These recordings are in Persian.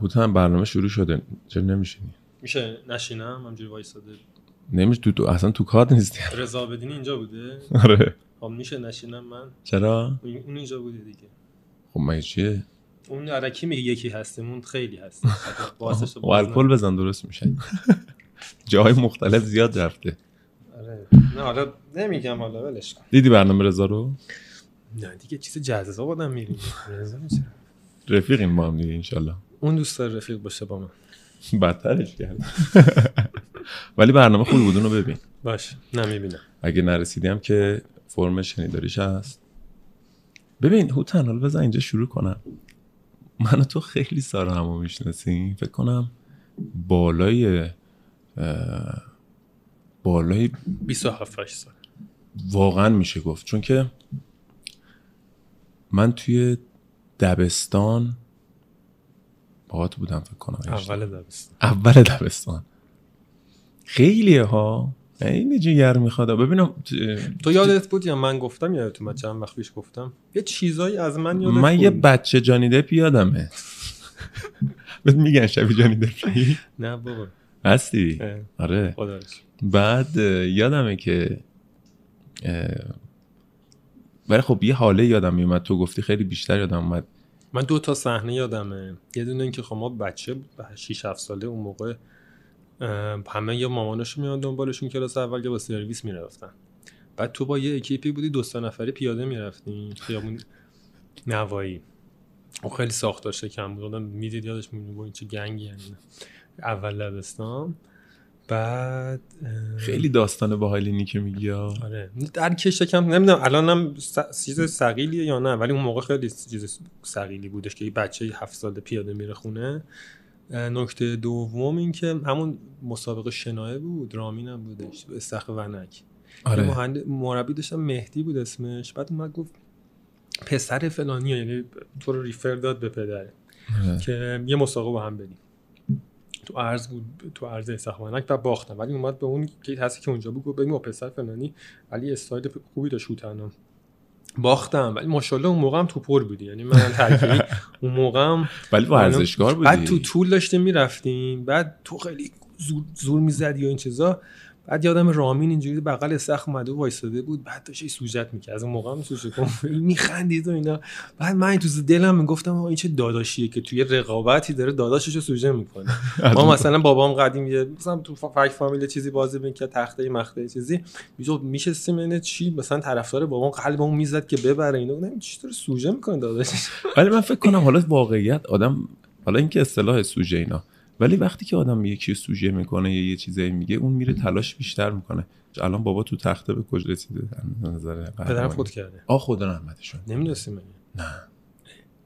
هوتن برنامه شروع شده. چرا نمیشینی؟ میشه نشینم؟ همجوری وایساده. نمیشه. تو, تو اصلا تو کار نیستی. رضا بدینی اینجا بوده؟ آره. خب میشه نشینم من. چرا؟ اون اینجا بوده دیگه. خب مگه چیه؟ اون عرکی میگه یکی هستمون خیلی هست. و الکل بزن درست میشه. جاهای مختلف زیاد رفته. آره. نه حالا نمیگم حالا ولش کن. دیدی برنامه رضا رو؟ نه دیگه چیز جذاب آدم میشه رفیقیم با هم دیگه انشالله. اون دوست داره رفیق باشه با من. بدترش کرد. ولی برنامه خوبی بود اونو ببین. باش نمی‌بینم اگه نرسیدی هم که فرم شنیداریش هست. ببین هوتن حالا بزن اینجا شروع کنم. من و تو خیلی سارا همو می‌شناسیم. فکر کنم بالای بالای 27 8 سال. واقعا میشه گفت. چون که من توی دبستان باهات بودم فکر کنم اول دبستان. اول دبستان. خیلیه ها. خیلی جگر می‌خواد. ببینم تو یادت بود یا من گفتم یا تو من چند وقت پیش گفتم. یه چیزایی از من یادت من بود. یه بچه جانی دپ یادمه. بهت میگن شبیه جانی دپی؟ نه بابا. هستی؟ آره. بعد یادمه که اه، ولی خب یه حاله یادم میومد. تو گفتی خیلی بیشتر یادم اومد. من دو تا صحنه یادمه. یه دونه اینکه خب ما بچه 6 7 ساله اون موقع همه یا مامانشون میان دنبالشون کلاس اول یا با سرویس می‌رفتن. بعد تو با یه اکیپی بودی دو سه نفری پیاده می‌رفتین خیابون نوایی. اون خیلی ساختار شکم بود. آدم می‌دید یادش میمونه این چه گنگی یعنی اول لبستان بعد خیلی داستان باحالینی که میگی. آره. در کش شکم نمی‌دونم الانم س- چیز سقیلیه یا نه؟ ولی اون موقع خیلی چیز سقیلی بودش که یه بچه هفت ساله پیاده میره خونه. نکته دوم این که همون مسابقه شنایه بود رامین هم بودش استخ ونک. آره. مهند- مربی داشتم مهدی بود اسمش. بعد اومد گفت پسر فلانی یعنی تو رو ریفر داد به پدره آره. که یه مسابقه با هم بریم. تو ارز بود تو ارز استخوانک و باختم. ولی اومد به اون که هستی که اونجا بود گفت ببین پسر فلانی ولی استایل خوبی داشت هوتنم باختم. ولی ماشاءالله اون موقع هم تو پر بودی. یعنی من ترکیبی اون موقع هم ولی ورزشکار بودی. بعد تو طول داشتیم می‌رفتیم. بعد تو خیلی زور, زور می‌زدی و این چیزا. بعد یادم رامین اینجوری بغل استخ اومده و وایساده بود بعد داشت یه سوجت می‌کرد. از اون موقع هم سوجت میخندید و اینا. بعد من تو دلم می‌گفتم این چه داداشیه که توی رقابتی داره داداشش رو سوژه می‌کنه. ما مثلا بابام قدیم یه مثلا تو فک فامیل چیزی بازی می‌کرد تخته مخته چیزی. می‌شد میشستیم اینه چی؟ مثلا طرفدار بابام قلبمون می‌زد که ببره اینو گفتم چی داره سوژه می‌کنه داداشش؟ ولی من فکر کنم حالا واقعیت آدم حالا اینکه اصطلاح سوژه اینا. ولی وقتی که آدم یکی رو سوژه می‌کنه یا یه چیزایی میگه اون میره تلاش بیشتر می‌کنه. الان بابا تو تخته به کجا رسیده؟ نظر پدرم. خود کرده. آه خدا رحمتشون. نمی‌دونستیم نه.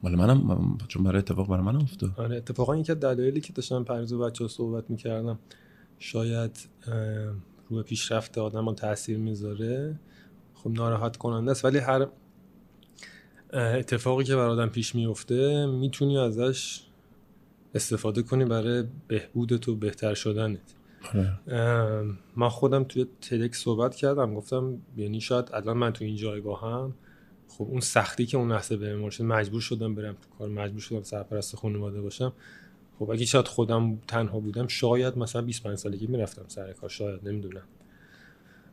مال منم من- چون برای اتفاق برای منم افتاد. آره اتفاقا یکی از دلایلی که داشتم پریز و بچه صحبت می‌کردم شاید روی پیشرفت آدم ها تاثیر می‌ذاره. خب ناراحت کننده است. ولی هر اتفاقی که برای آدم پیش میفته می‌تونی ازش استفاده کنی برای بهبود تو بهتر شدنت. آره. من خودم توی تدک صحبت کردم گفتم یعنی شاید الان من تو این جایگاهم خب اون سختی که اون لحظه بهم شد مجبور شدم برم تو کار مجبور شدم سرپرست خانواده باشم. خب اگه شاید خودم تنها بودم شاید مثلا 25 سالگی می‌رفتم سر کار شاید نمی‌دونم.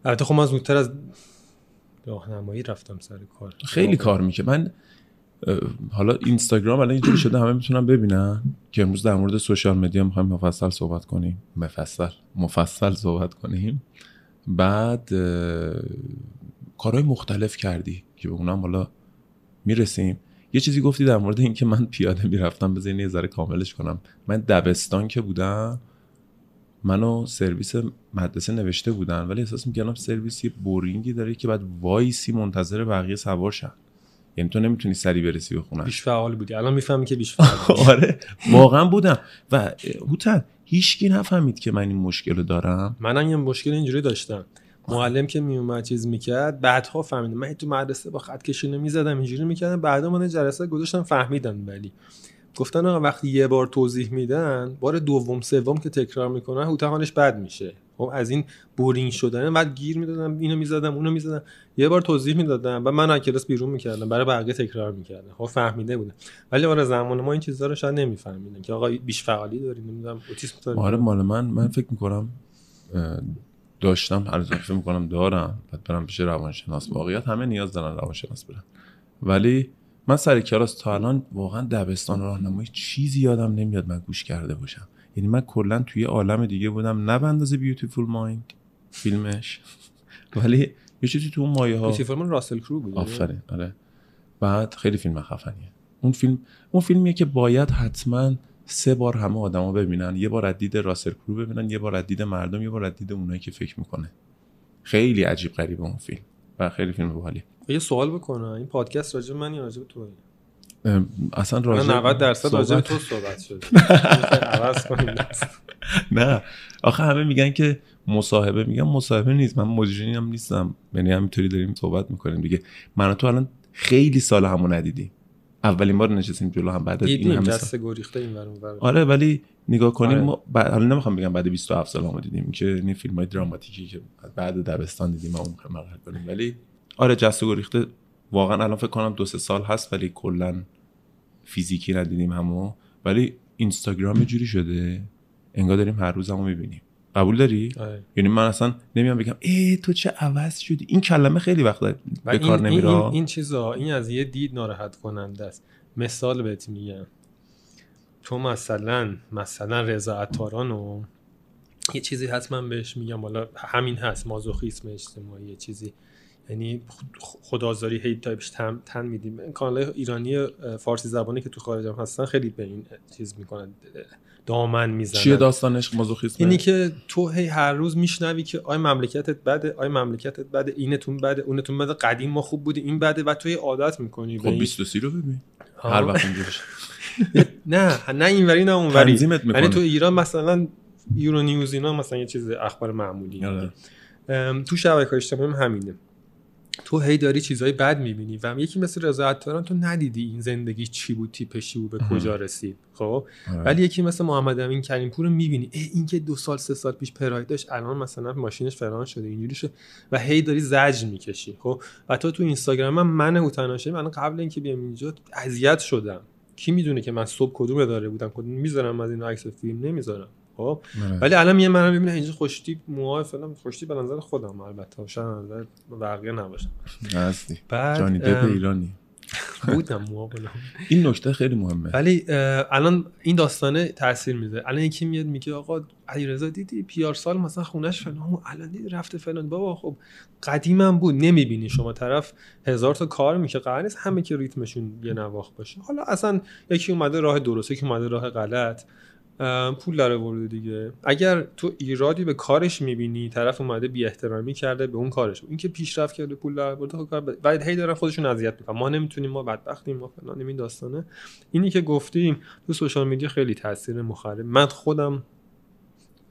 البته خب من زودتر از راهنمایی رفتم سر کار. خیلی کار می‌کنه من حالا اینستاگرام الان اینجوری شده همه می‌تونن ببینن؟ که امروز در مورد social media می‌خوایم مفصل صحبت کنیم. مفصل. مفصل صحبت کنیم. بعد کارهای مختلف کردی که به اونم حالا می‌رسیم. یه چیزی گفتی در مورد اینکه من پیاده می‌رفتم بذارین یه ذره کاملش کنم. من دبستان که بودم منو سرویس مدرسه نوشته بودن ولی احساس می‌کردم سرویس یه boring ی داره که بعد وایسی منتظر بقیه سوار شن یعنی تو نمی‌تونی سری برسی به خونه. بیش فعال بودی. الان می‌فهمی که بیش فعال بودی. آره. واقعا بودم. و هوتن هیچکی نفهمید که من این مشکل رو دارم. منم یه مشکل اینجوری داشتم. معلم که میومد چیز می‌کرد بعدها فهمیدم من تو مدرسه با خط کشی نمی‌زدم اینجوری می‌کردم. بعدا من جلسه گذاشتم فهمیدن ولی. گفتن آقا وقتی یه بار توضیح میدن بار دوم سوم که تکرار می‌کنن هوتهانش بد میشه. خب از این بورینگ شدن بعد گیر می‌دادم اینو می‌زدم اونو می‌زدم. یه بار توضیح می‌دادم و من کلاس بیرون می‌کردم برای بقیه تکرار می‌کردم. خب فهمیده بودم. ولی آره زمان ما این چیزا رو شاید نمیفهمیدن که آقا بیش فعالی داریم نمی‌دونم اوتیسم داریم آره مال من من فکر می‌کنم داشتم هر فکر می‌کنم دارم بعد برم پیش روانشناس. واقعیت همه نیاز دارن روانشناس برن. ولی من سر کلاس تا الان واقعا دبستان راهنمایی چیزی یادم نمیاد من گوش کرده باشم. یعنی من کلا توی عالم دیگه بودم نه به اندازه بیوتیفول مایند فیلمش. ولی یه چیزی تو اون مایه ها بیوتیفول من راسل کرو بود آفرین آره. بعد خیلی فیلم خفنیه. اون فیلم اون فیلمیه که باید حتما سه بار همه آدما ببینن. یه بار از دید راسل کرو ببینن یه بار از دید مردم یه بار از دید اونایی که فکر می‌کنه. خیلی عجیب غریبه اون فیلم و خیلی فیلم باحالیه. یه سوال بکنم. این پادکست راجع من یا راجع تو اصلا راجع 90 درصد راجع تو صحبت شد عوض کنیم. نه. آخه همه میگن که مصاحبه. میگم مصاحبه نیست. من مجری هم نیستم. یعنی همینطوری داریم صحبت می‌کنیم دیگه. من تو الان خیلی سال همو ندیدیم اولین بار نشستیم جلو هم. بعد از این همه سال. گریخته این. آره ولی نگاه کنیم آره. ما بعد حالا نمی‌خوام بگم بعد 27 سال همو دیدیم که این فیلم های دراماتیکی که بعد دبستان دیدیم اون مرحله کنیم ولی آره جست و گریخته واقعا الان فکر کنم دو سه سال هست ولی کلا فیزیکی ندیدیم همو. ولی اینستاگرام جوری شده. انگار داریم هر روز همو می‌بینیم. قبول داری؟ آره. یعنی من اصلا نمیام بگم ای تو چه عوض شدی. این کلمه خیلی وقت به کار این, نمیره این, این چیزا این از یه دید ناراحت کننده است. مثال بهت میگم. تو مثلا مثلا رضا عطارانو یه چیزی هست من بهش میگم. حالا همین هست مازوخیسم اجتماعی یه چیزی. یعنی خدازاری هی تایپش تن, تن میدیم. کانال ایرانی فارسی زبانی که تو خارج هم هستن خیلی به این چیز می‌کنن دامن می‌زنن. چیه داستانش؟ مازوخیسم؟ اینی که تو هی هر روز میشنوی که آی مملکتت بده آی مملکتت بده اینتون بده اونتون بده قدیم ما خوب بودیم این بده و تو هی عادت می‌کنی خب 23 رو ببین. هر وقت اینجوری. شه. نه نه اینوری نه اونوری. یعنی تو ایران مثلا یورو نیوز اینا مثلا یه چیز اخبار معمولی. آره. تو شبکه اجتماعی هم همینه. تو هی داری چیزهای بد می‌بینی و یکی مثل رضا عطاران تو ندیدی این زندگی چی بود تیپش چی بود به کجا رسید خب؟ آره. ولی یکی مثل محمد امین کریم پور رو می‌بینی ای این که دو سال سه سال پیش پراید داشت الان مثلا ماشینش فران شده اینجوری شده و هی داری زجر می‌کشی خب؟ و تو تو اینستاگرام هم من هوتناشه من قبل اینکه بیام اینجا اذیت شدم. کی می‌دونه که من صبح کدوم اداره بودم کدوم می‌ذارم از این عکس فیلم نمی‌ذارم. خب. آره. ولی الان یه منم می‌بینه اینجا خوشتیپ موهای فلان خوشتیپ به نظر خودم البته. شاید نظر بقیه نباشه. هستی بعد جانی دپ ایرانی. بودم موها. این نکته خیلی مهمه. ولی الان این داستانه تاثیر میده الان یکی میاد میگه آقا علیرضا دیدی پیار سال مثلا خونش فلان الان دیدی رفته فلان. بابا خب قدیمم بود. نمی‌بینی شما. طرف هزار تا کار میشه قرار نیست همه که ریتمشون یه نواخت باشه. حالا اصلا یکی اومده راه درست یکی اومده راه غلط. پول داره ورده دیگه. اگر تو ایرادی به کارش می‌بینی طرف اومده بی احترامی کرده به اون کارش. اینکه پیشرفت کرده پول داره ورده خب کار. و هی دارن خودشون اذیت می‌کنن. ما نمی‌تونیم ما بدبختیم ما فلان این داستانه. اینی که گفتیم تو سوشال میدیا خیلی تاثیر مخرب. من خودم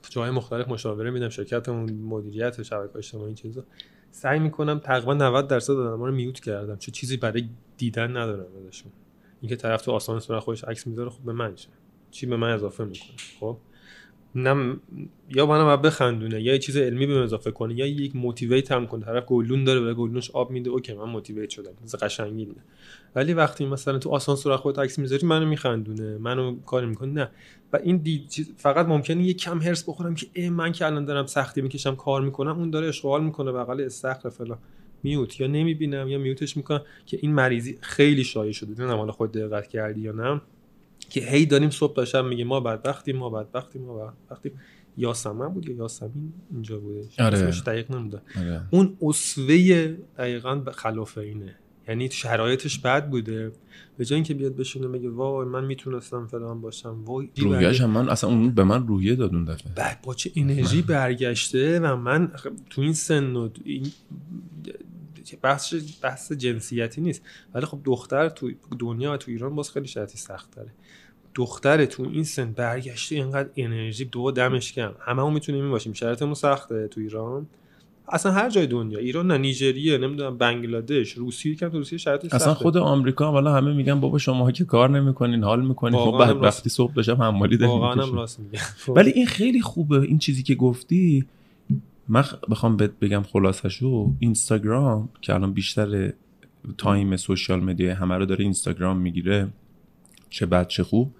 جای مختلف مشاوره میدم شرکتمون مدیریت شبکه اجتماعی این چیزا. سعی می‌کنم تقریبا 90 درصد آدما رو میوت کردم. چون چیزی برای دیدن ندارم ازشون. اینکه طرف تو آسانسور خودش عکس می‌ذاره خب به من چه چی به من اضافه می‌کنه خب؟ نه یا باید بخندونه یا یه چیز علمی بهم اضافه کنه یا یک motivate ام کنه. طرف گلدون داره به گلدونش آب میده okay من motivate شدم چیز قشنگی میده. ولی وقتی مثلا تو آسانسور خودت عکس می‌ذاری منو میخندونه منو کار می‌کنه نه. و این دی... فقط ممکنه یه کم حرص بخورم که ای من که الان دارم سختی می‌کشم کار می‌کنم اون داره عشق و حال می‌کنه بغل استخر فلان. میوت یا نمی‌بینم یا میوتش می‌کنم که این مریضی خیلی شایع شده. نمی‌دونم حالا خود دقت کردی یا نه. که هی داریم صبح تا شب میگه ما بدبختیم ما بدبختیم ما بدبختیم. یاسمن بود یا یاسمین اینجا بودش؟ آره. اسمش دقیق نمیده آره. اون اسوه دقیقا خلاف اینه یعنی شرایطش بد بوده. به جای اینکه بیاد بشینه میگه وای من می‌تونستم فلان باشم وای هم من اصلا اون به من روحیه داد اون دفعه. بعد با چه انرژی برگشته و من خ- تو این سن و این بحث بحث جنسیتی نیست. ولی خب دختر تو دنیا و تو ایران باز خیلی شرطی سخت داره دختر تو این سن برگشته اینقدر انرژی دو دمش کم. همه هم می‌تونیم این باشیم. شرایطمون سخته تو ایران. اصلا هر جای دنیا. ایران نه نیجریه نمی‌دونم بنگلادش روسیه کم تو روسیه شرایط اصلا سخته. خود آمریکا هم حالا همه میگن بابا شما که کار نمی‌کنین حال می‌کنین. خب بعد وقتی صبح داشتم حمالی داریم واقعا. راست میگه ولی این خیلی خوبه. این چیزی که گفتی من بخوام بهت بگم خلاصشو اینستاگرام که الان بیشتر time social media همه رو داره اینستاگرام می‌گیره چه بد چه خوب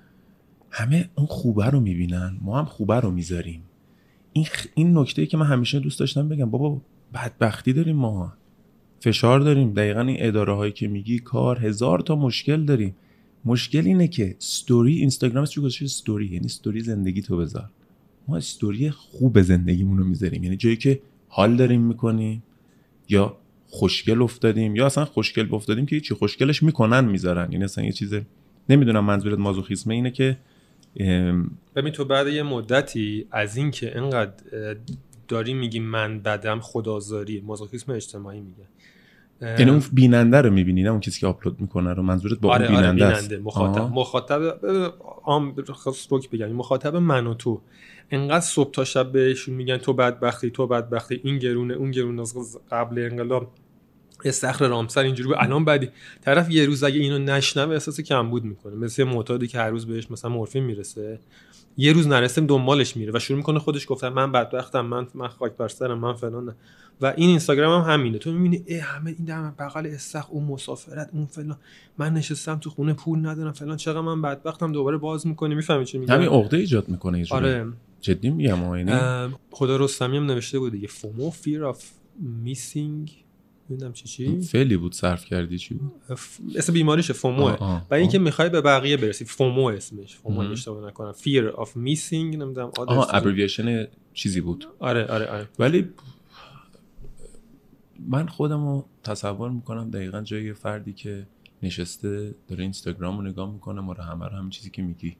همه اون خوبه رو می‌بینن ما هم خوبه رو می‌ذاریم. این, خ... این نکته که من همیشه دوست داشتم بگم بابا بدبختی داریم ما. فشار داریم. دقیقا این اداره هایی که میگی کار هزار تا مشکل داریم. مشکل اینه که ستوری اینستاگرام چی گذاشته؟ ستوری یعنی استوری زندگی تو بذار. ما استوری خوب زندگیمون رو می‌ذاریم. یعنی جایی که حال داریم می‌کنیم یا خوشگل افتادیم یا اصلا خوشگل افتادیم که چی خوشگلش می‌کنن می‌ذارن. یعنی اصلا یه چیز نمی‌دونم منظورت مازوخیسمه اینه که ببین تو بعد یه مدتی از این که انقدر داری میگی من بدم خدازاری. مازوخیسم اجتماعی میگه. یعنی اون بیننده رو می‌بینی نه اون کسی که آپلود می‌کنه رو. منظورت با آره اون بیننده, آره است. بیننده مخاطب. آها. مخاطب عام روک بگم. مخاطب من و تو. انقدر صبح تا شب بهشون میگن تو بدبختی تو بدبختی این گرونه اون گرونه از قبل انقلاب. استخر رامسر اینجوری بود. الان بعدی طرف یه روز اگه اینو نشنوه احساس کمبود می‌کنه. مثل معتادی که هر روز بهش مثلا مورفین می‌رسه. یه روز نرسه دنبالش میره و شروع می‌کنه خودش گفتن من بدبختم من من خاک بر سرم من فلان و این اینستاگرام هم همینه. تو می‌بینی ای همه این دم بغل استخ اون مسافرت اون فلان. من نشستم تو خونه پول ندارم فلان. چقدر من بدبختم دوباره باز می‌کنی می‌فهمی چی میگم؟ همین عقده ایجاد می‌کنه یه آره. جدی میگم آه، اه، خدا رستمی هم نوشته بود دیگه فومو fear of missing نمی‌دونم چی چی. فعلی بود صرف کردی چی بود؟ اسم بیماریشه فوموه و اینکه. می‌خوای به بقیه برسی. فومو اسمش. فومو. اشتباه نکنم. Fear of missing نمی‌دونم آها. ابریویشن چیزی بود. آره آره آره. ولی من خودم رو تصور می‌کنم دقیقا جای فردی که نشسته داره اینستاگرام رو نگاه می‌کنه ما رو همه رو همین چیزی که میگی.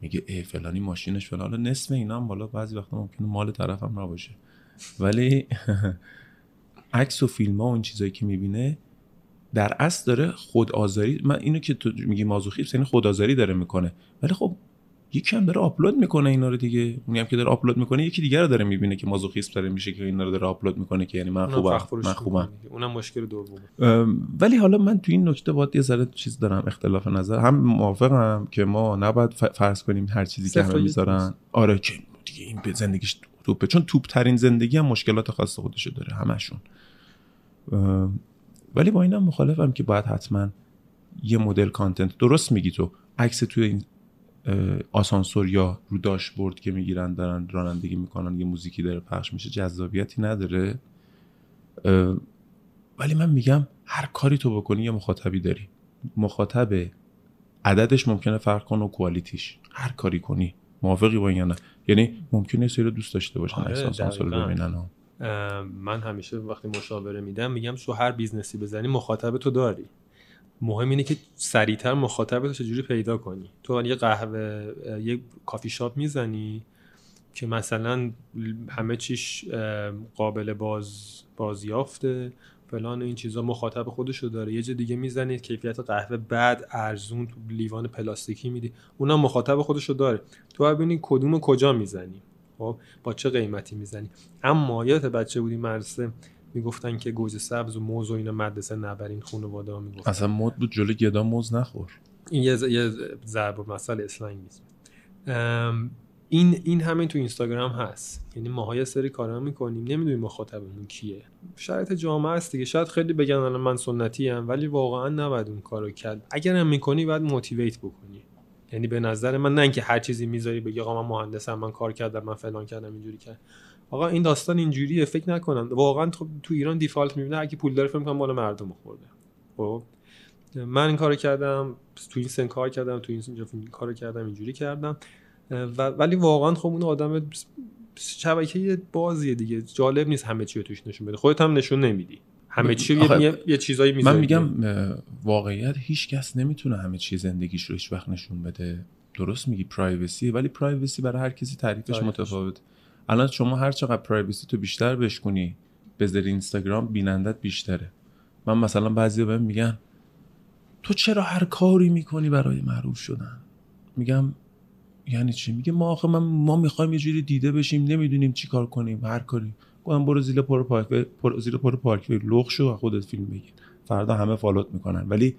میگه ای فلانی ماشینش فلان. حالا نصف اینا هم بالا بعضی وقتا ممکنه مال طرفم نباشه. ولی عکس و فیلم ها و این چیزایی که می‌بینه در اصل داره خود آزاری من اینو که تو میگی مازوخیست یعنی خود آزاری داره می‌کنه. ولی خب یکی هم داره آپلود می‌کنه اینا رو دیگه. اونی هم که داره آپلود می‌کنه یکی دیگر رو داره می‌بینه که مازوخیست داره میشه که اینا رو داره آپلود می‌کنه که یعنی من خوبم من خوبم. اونم مشکل دومه. ولی حالا من تو این نکته باید یه ذره چیز دارم اختلاف نظر. هم موافقم که ما نباید فرض کنیم هر چیزی که همه می‌ذارن. آره که دیگه این به زندگیش توپه چون توپ ترین زندگی هم مشکلات خاص خودشو داره همشون ولی با اینم مخالفم که باید حتما یه مدل کانتنت درست میگی تو. عکس توی این آسانسور یا رو داشبورد که می‌گیرن دارن رانندگی می‌کنن یه موزیکی داره پخش میشه جذابیتی نداره. ولی من میگم هر کاری تو بکنی یه مخاطبی داری. مخاطب عددش ممکنه فرق کنه و quality ش هر کاری کنی. موافقی با این یا نه. یعنی ممکنه سری دوست داشته باشن آره، آسانسور. ببینن من همیشه وقتی مشاوره میدم میگم تو هر business ی بزنی مخاطب تو داری. مهم اینه که سریعتر مخاطب تو چجوری پیدا کنی. تو یه قهوه یه کافی شاپ می‌زنی که مثلا همه چیش قابل باز بازیافته فلان این چیزا مخاطب خودشو داره. یه جا دیگه می‌زنی کیفیت قهوه بعد ارزون تو لیوان پلاستیکی میدی اونم مخاطب خودشو داره. تو باید ببینی کدوم کجا می‌زنی. خب با چه قیمتی می‌زنی؟ اما یادت بچه بودی مدرسه می‌گفتن که گوجه سبز و موز و اینا مدرسه نبرین خانواده ها می‌گفتن. اصلا مد بود جلو گدا موز نخور. این یه یه ضرب مسئله اسلنگ نیست. این این همین تو اینستاگرام هست. یعنی ماها یه سری کارا می‌کنیم. نمی‌دونیم مخاطبمون کیه. شرایط جامعه است دیگه. شاید خیلی بگن الان من سنتی ام ولی واقعا نباید اون کارو کرد. اگر هم می‌کنی باید موتیویت بکنی. یعنی به نظر من نه اینکه هر چیزی می‌ذاری بگی آقا من مهندسم من کار کردم من فلان کردم اینجوری کرد آقا این داستان اینجوریه فکر نکنم واقعا خب تو ایران دیفالت می‌بینه هر کی پول داره فکر می‌کنه مال مردم خورده. خب؟ من این کارو کردم تو این سن کار کردم تو این اینجا کارو کردم اینجوری کردم. و ولی واقعا خب اون آدم شبکه بازیه دیگه. جالب نیست همه چی رو توش نشون بده. خودت هم نشون نمیدی. همه چی یه, یه چیزایی می‌ذاری من میگم واقعیت هیچ کس نمی‌تونه همه چی زندگیش رو هیچ وقت نشون بده. درست میگی privacy ولی privacy برای هر کسی تعریفش تعریفش. متفاوت الان شما هر چقدر privacy تو بیشتر بشکنی بذاری اینستاگرام بینندت بیشتره. من مثلا بعضی بهم میگن تو چرا هر کاری می‌کنی برای معروف شدن؟ میگم یعنی چی؟ میگه ما آخه من ما می‌خوایم یه جوری دیده بشیم نمی‌دونیم چی کار کنیم هر کاری. گفتم برو زیر پر پارک پر زیر پر پارک لغ شو خودت فیلم بگیر. فردا همه فالوت می‌کنن. ولی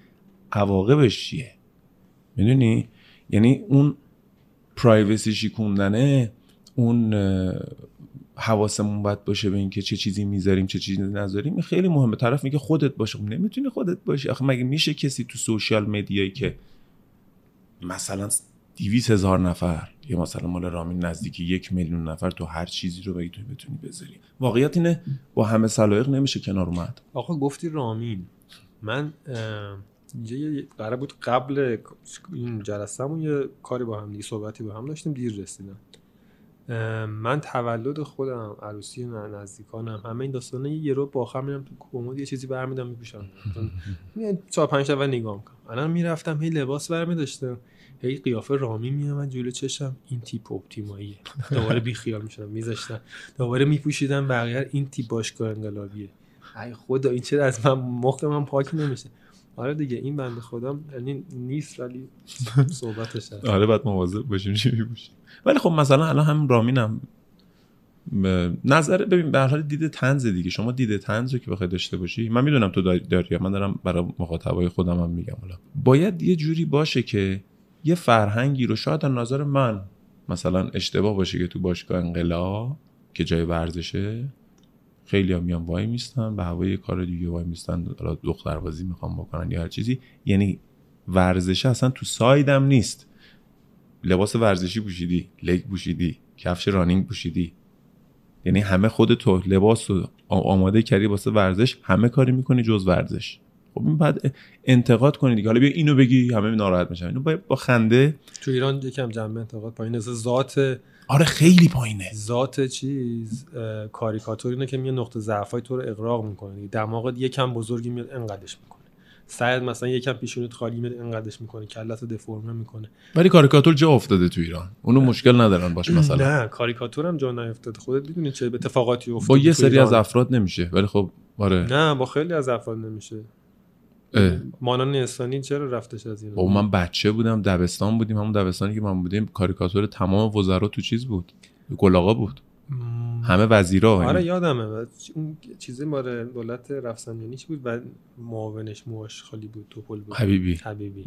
عواقبش چیه؟ می‌دونی؟ یعنی اون پرایوسی شیکوندنه اون حواسمون باید باشه به اینکه چه چیزی می‌ذاریم چه چیزی نذاریم خیلی مهمه. طرف میگه خودت باشه. خب نمی‌تونی خودت باشی. آخه مگه میشه کسی تو سوشیال مدیایی که مثلا دیویس هزار نفر یا مثلا مال رامین نزدیک یک میلیون نفر تو هر چیزی رو بگی تو بتونی بذاری. واقعیت اینه با همه سلایق نمیشه کنار اومد. آقا گفتی رامین. من اینجا قرار بود قبل این جلسهمون یه کاری با هم دیگه صحبتی با هم داشتیم دیر رسیدم من تولد خودم عروسی نزدیکانم همه این داستانه یه رو با آخر میرم تو کمد یه چیزی برمیدم میپوشم. چهار پنج و نگاه می‌کنم. الان می‌رفتم هی لباس برمی داشتم هی قیافه رامی میامد جلو چشم این تیپ اپتیماییه. دوباره بی خیال می‌شدم میذاشتم. دوباره میپوشیدم بقیه این تیپ باشگاه انقلابیه. ای خدا این چرا از من مخ من پاک نمیشه. آره دیگه این بنده خدا یعنی نیست ولی صحبتش هست. آره بعد مواظب باشیم چی میپوشیم. ولی خب مثلا الان هم رامینم. نظر ببین به حال دید تنز دیگه. شما دید تنز رو که بخوای داشته باشی من می‌دونم تو داری. من دارم برای مخاطبای خودم هم میگم. حالا باید یه جوری باشه که یه فرهنگی رو شاید از نظر من مثلا اشتباه باشه که تو باشگاه انقلاب که جای ورزشه خیلی هم میان وای میستن به هوای کار دیگه وای میستن دختربازی می‌خوام بکنن یا هر چیزی. یعنی ورزشه اصلا تو سایدم نیست. لباس ورزشی پوشیدی لگ پوشیدی کفش رانینگ پوشیدی. یعنی همه خود تو لباس رو آماده کردی واسه ورزش همه کاری می‌کنی جز ورزش. خب این بعد انتقاد کنی دیگه. حالا بیا اینو بگی همه ناراحت میشن. اینو با خنده. تو ایران یکم جنبه انتقاد پایین. ذات آره خیلی پایینه. ذات چیز کاریکاتور اینه که میاد نقطه ضعفای تو رو اقراق می‌کنه دماغت یکم بزرگی میاد انقدش می‌کنه. سعید مثلا یکم پیشونیت خالی میاد انقدش می‌کنه. کلت رو دفرمه می‌کنه ولی کاریکاتور جا افتاده تو ایران. اونو مشکل ندارن باش مثلا. نه کاریکاتور هم جا نیافتاده خودت می‌دونی چه اتفاقاتی افتاده با یه سری از افراد نمیشه. ولی خب آره. نه با خیلی از افراد نمیشه. مانان انسانی چرا رفتش از با من بچه بودم دبستان بودیم همون دبستانی که من بودیم کاریکاتور تمام وزرا تو چیز بود گلاغا بود. همه وزیرا آره یادمه. اون چیزی ماره دولت رفسنجانی چی بود و معاونش موهاش خالی بود توپل بود. حبیبی. حبیبی.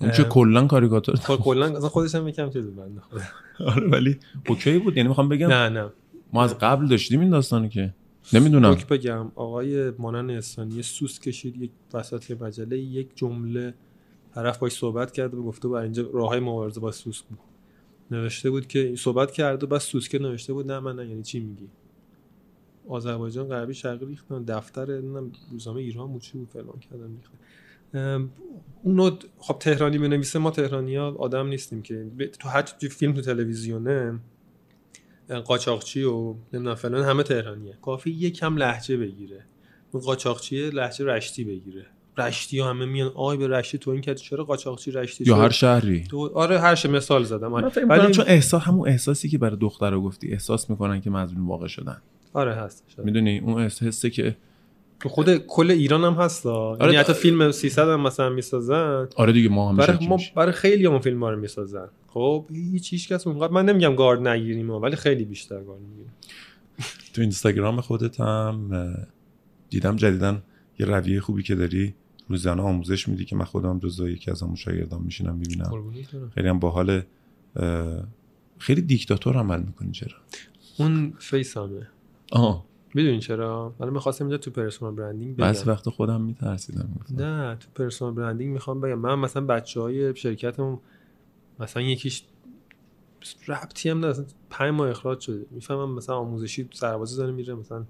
اون چه کلا کاریکاتور خب کلا اصلا خودش هم یکم چیز بنده آره ولی اوکی بود. یعنی می‌خوام بگم نه نه. ما از قبل داشتیم این داستانی که. نمی‌دونم. بگم. آقای مانن استانی سوس کشید یک وسط مجله یک جمله طرف باش صحبت کرد و گفته بود اینجا راه های مبارزه با سوس بود. نوشته بود که صحبت کرد و بس سوسکه نوشته بود نه من نه یعنی چی میگی؟ آذربایجان غربی شرقی ریختن دفتر روزنامه ایران بود چی بود فلان کردن ریختن. اونو خب تهرانی بنویسه ما تهرانی ها آدم نیستیم که. تو هر فیلم تو تلویزیونه قاچاقچی و نمی‌دونم فلان همه تهرانیه. کافی یکم لحجه بگیره. اون قاچاقچی لحجه رشتی بگیره. رشتی ها همه میان آی به رشتی تو این کرد چرا قاچاقچی رشتی یا هر شهری. تو آره هر شه مثال زدم. فکر ولی چون احساس همون احساسی که برای دختر رو گفتی احساس می‌کنن که مظلوم واقع شدن. آره هست. می‌دونی؟ اون احساسه که تو خود کل ایران هم هست آره یعنی حتی فیلم 300 هم مثلا می‌سازن. آره دیگه ما هم برای ما برای خیلی هم فیلم ها رو می‌سازن. خب هیچ هیچ کس اونقدر من نمیگم گارد نگیریم ولی خیلی بیشتر گارد می‌گیریم. تو اینستاگرام خودت هم دیدم جدیدن یه رویه خوبی که داری. روزانه آموزش میدی که من خودم جزو یکی از همون شاگردان میشینم می‌بینم. خیلی هم باحال خیلی دیکتاتور عمل می‌کنی چرا؟ اون فیسامه. آه. می‌دونین چرا؟ من می‌خواستم اینجا تو پرسونال برندینگ بگم. بعضی وقت خودم میترسیدم. نه تو پرسونال برندینگ می‌خوام بگم. من مثلا بچه های شرکتم مثلا یکیش ربطی هم نه پنج ماه اخراج شده. می‌فهمم مثلا آموزشی سربازی داره میره مثلا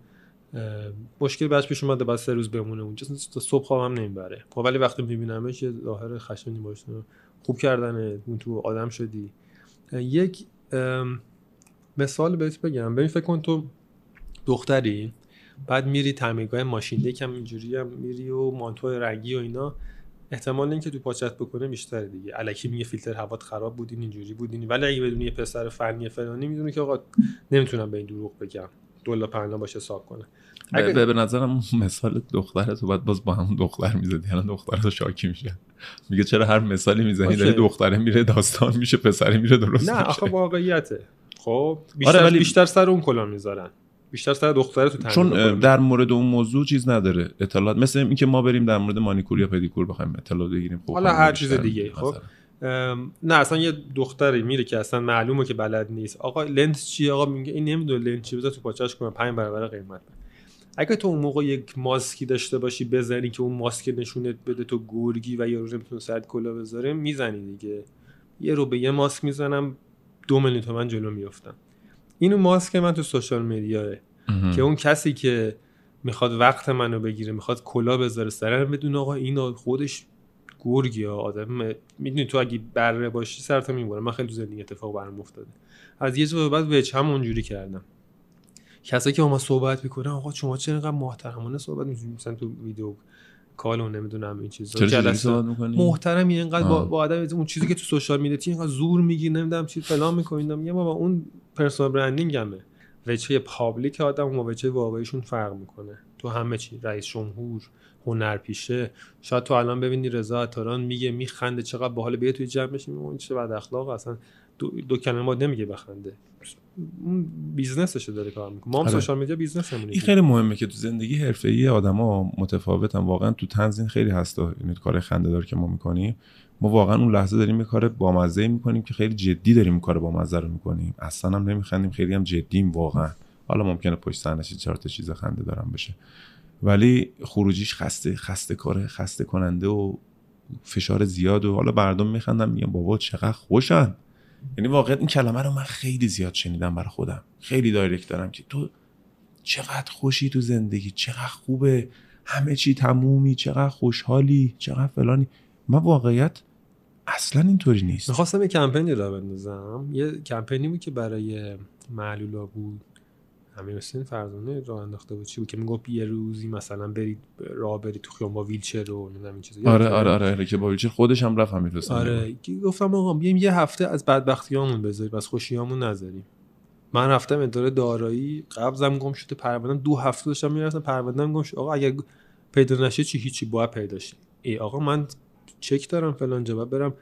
مشکل بعدش پیش اومده بعد سه روز بمونه اونجا. تا صبح خوابم نمی‌بره. خب ولی وقتی میبینمش یه ظاهر خشنی باشه خوب کردن اون تو آدم شدی. یک مثال بهت بگم. ببین فکر کن تو دختری؟ بعد میری تعمیرگاه ماشین یکم اینجوری هم میری و مانتو رنگی و اینا. احتمال اینکه تو پاچت بکنه بیشتر دیگه. الکی میگه فیلتر هوات خراب بودین اینجوری بودین ولی اگه بدونی یه پسر فنی فلانی می‌دونه که آقا نمی‌تونم به این دروغ بگم. دولا پنلا باشه صاف کنه. اگه به نظرم مثال دختر تو باید باز با همون دختر می‌زدی. الان دختر تو شاکی میشه. میگه چرا هر مثالی می‌زنی داری دختره میره داستان میشه پسری میره درست نه آخه واقعیته. خب بیشتر, آره. بیشتر سر اون کلا می‌ذارن. بیشتر سر دختره تو چون در مورد اون موضوع چیز نداره اطلاعات. مثل اینکه ما بریم در مورد مانیکور یا پدیکور بخوایم اطلاعات بگیریم خب حالا هر چیز دیگه خب. نه اصلا یه دختری میره که اصلا معلومه که بلد نیست. آقا لنز چیه آقا میگه این نمی‌دونه لنز چیه بذار تو پاچش کنم. 5 برابر قیمت. اگه تو اون موقع یک ماسکی داشته باشی بزنی که اون ماسک نشونت بده تو گرگی و یارو نمی‌تونه سرت کلا بذاره می‌زنی دیگه. یه رو به یه ماسک می‌زنم دو میلیون تومن جلو میفتم اینو ماسک من تو سوشال میدیاه که اون کسی که می‌خواد وقت منو بگیره می‌خواد کلا بذاره سرم بدون آقا این خودش گرگی ها آدم می‌دونی تو اگه بره باشی سرت می‌بره. من خیلی تو زندگی اتفاق برام افتاده. از یه جا به بعد وجه هم اونجوری کردم. کسایی که با ما صحبت می‌کنن آقا شما چرا اینقدر محترمانه صحبت می‌کنید مثلا تو ویدیو call و نمی‌دونم این چیزا. جلسه؟ محترمی اینقدر با. با آدم اون چیزی که تو social media اینقدر زور میگی نمی‌دونم چی فلان می‌کنید میگم بابا اون personal branding همه وجه public آدم و وجه واقعیشون فرق می‌کنه. تو همه چی رئیس جمهور هنرپیشه. شاید تو الان ببینی رضا عطاران میگه میخنده چقدر باحال بیا توی جمع بشیم اون چه بد اخلاق. اصلا دو, دو کلمه نمیگه بخنده. اون business ش داره کار می‌کنه. ما هم آره. social media business این خیلی مهمه که تو زندگی حرفه‌ای آدما متفاوتن. واقعا تو تنظیم خیلی هستا یعنی کار خنده‌دار که ما می‌کنیم. ما واقعا اون لحظه داریم یه کار بامزه می‌کنیم که خیلی جدی داریم این کار بامزه رو می‌کنیم. اصلا هم نمیخندیم خیلی هم جدیم واقعا. حالا ممکنه پشت صحنه‌ش چهار تا چیز خنده دارم بشه. ولی خروجیش خسته خسته کاره خسته کننده و فشار زیاد و حالا مردم میخندن میگن بابا چقدر خوشن. یعنی واقعا این کلمه رو من خیلی زیاد شنیدم برای خودم. خیلی دایرکت دارم که تو چقدر خوشی تو زندگی چقدر خوبه. همه چی تمومی چقدر خوشحالی چقدر فلانی. من واقعیت اصلا اینطوری نیست. می‌خواستم یه کمپینی را بندازم. یه کمپینی بود که برای معلولا بود. امیر حسین فرزانه راه انداخته بود. چی بود که می‌گفت یه روزی مثلا برید راه برید تو خیابون با ویلچر و نمی‌دونم این چیزا. آره آره آره, آره که با ویلچر خودش هم رفت همین رسانه آره که گفتم آقا بیایم یه هفته از بدبختیامون بذاریم از خوشیامون نذاریم. من رفتم اداره دارایی قبضم گم شده پروندم دو هفته داشتم می‌رفتم پروندم گم شد. آقا اگر پیدا نشه چی؟ هیچی باید پیدا شه. ای آقا من چک دارم فلان جا برم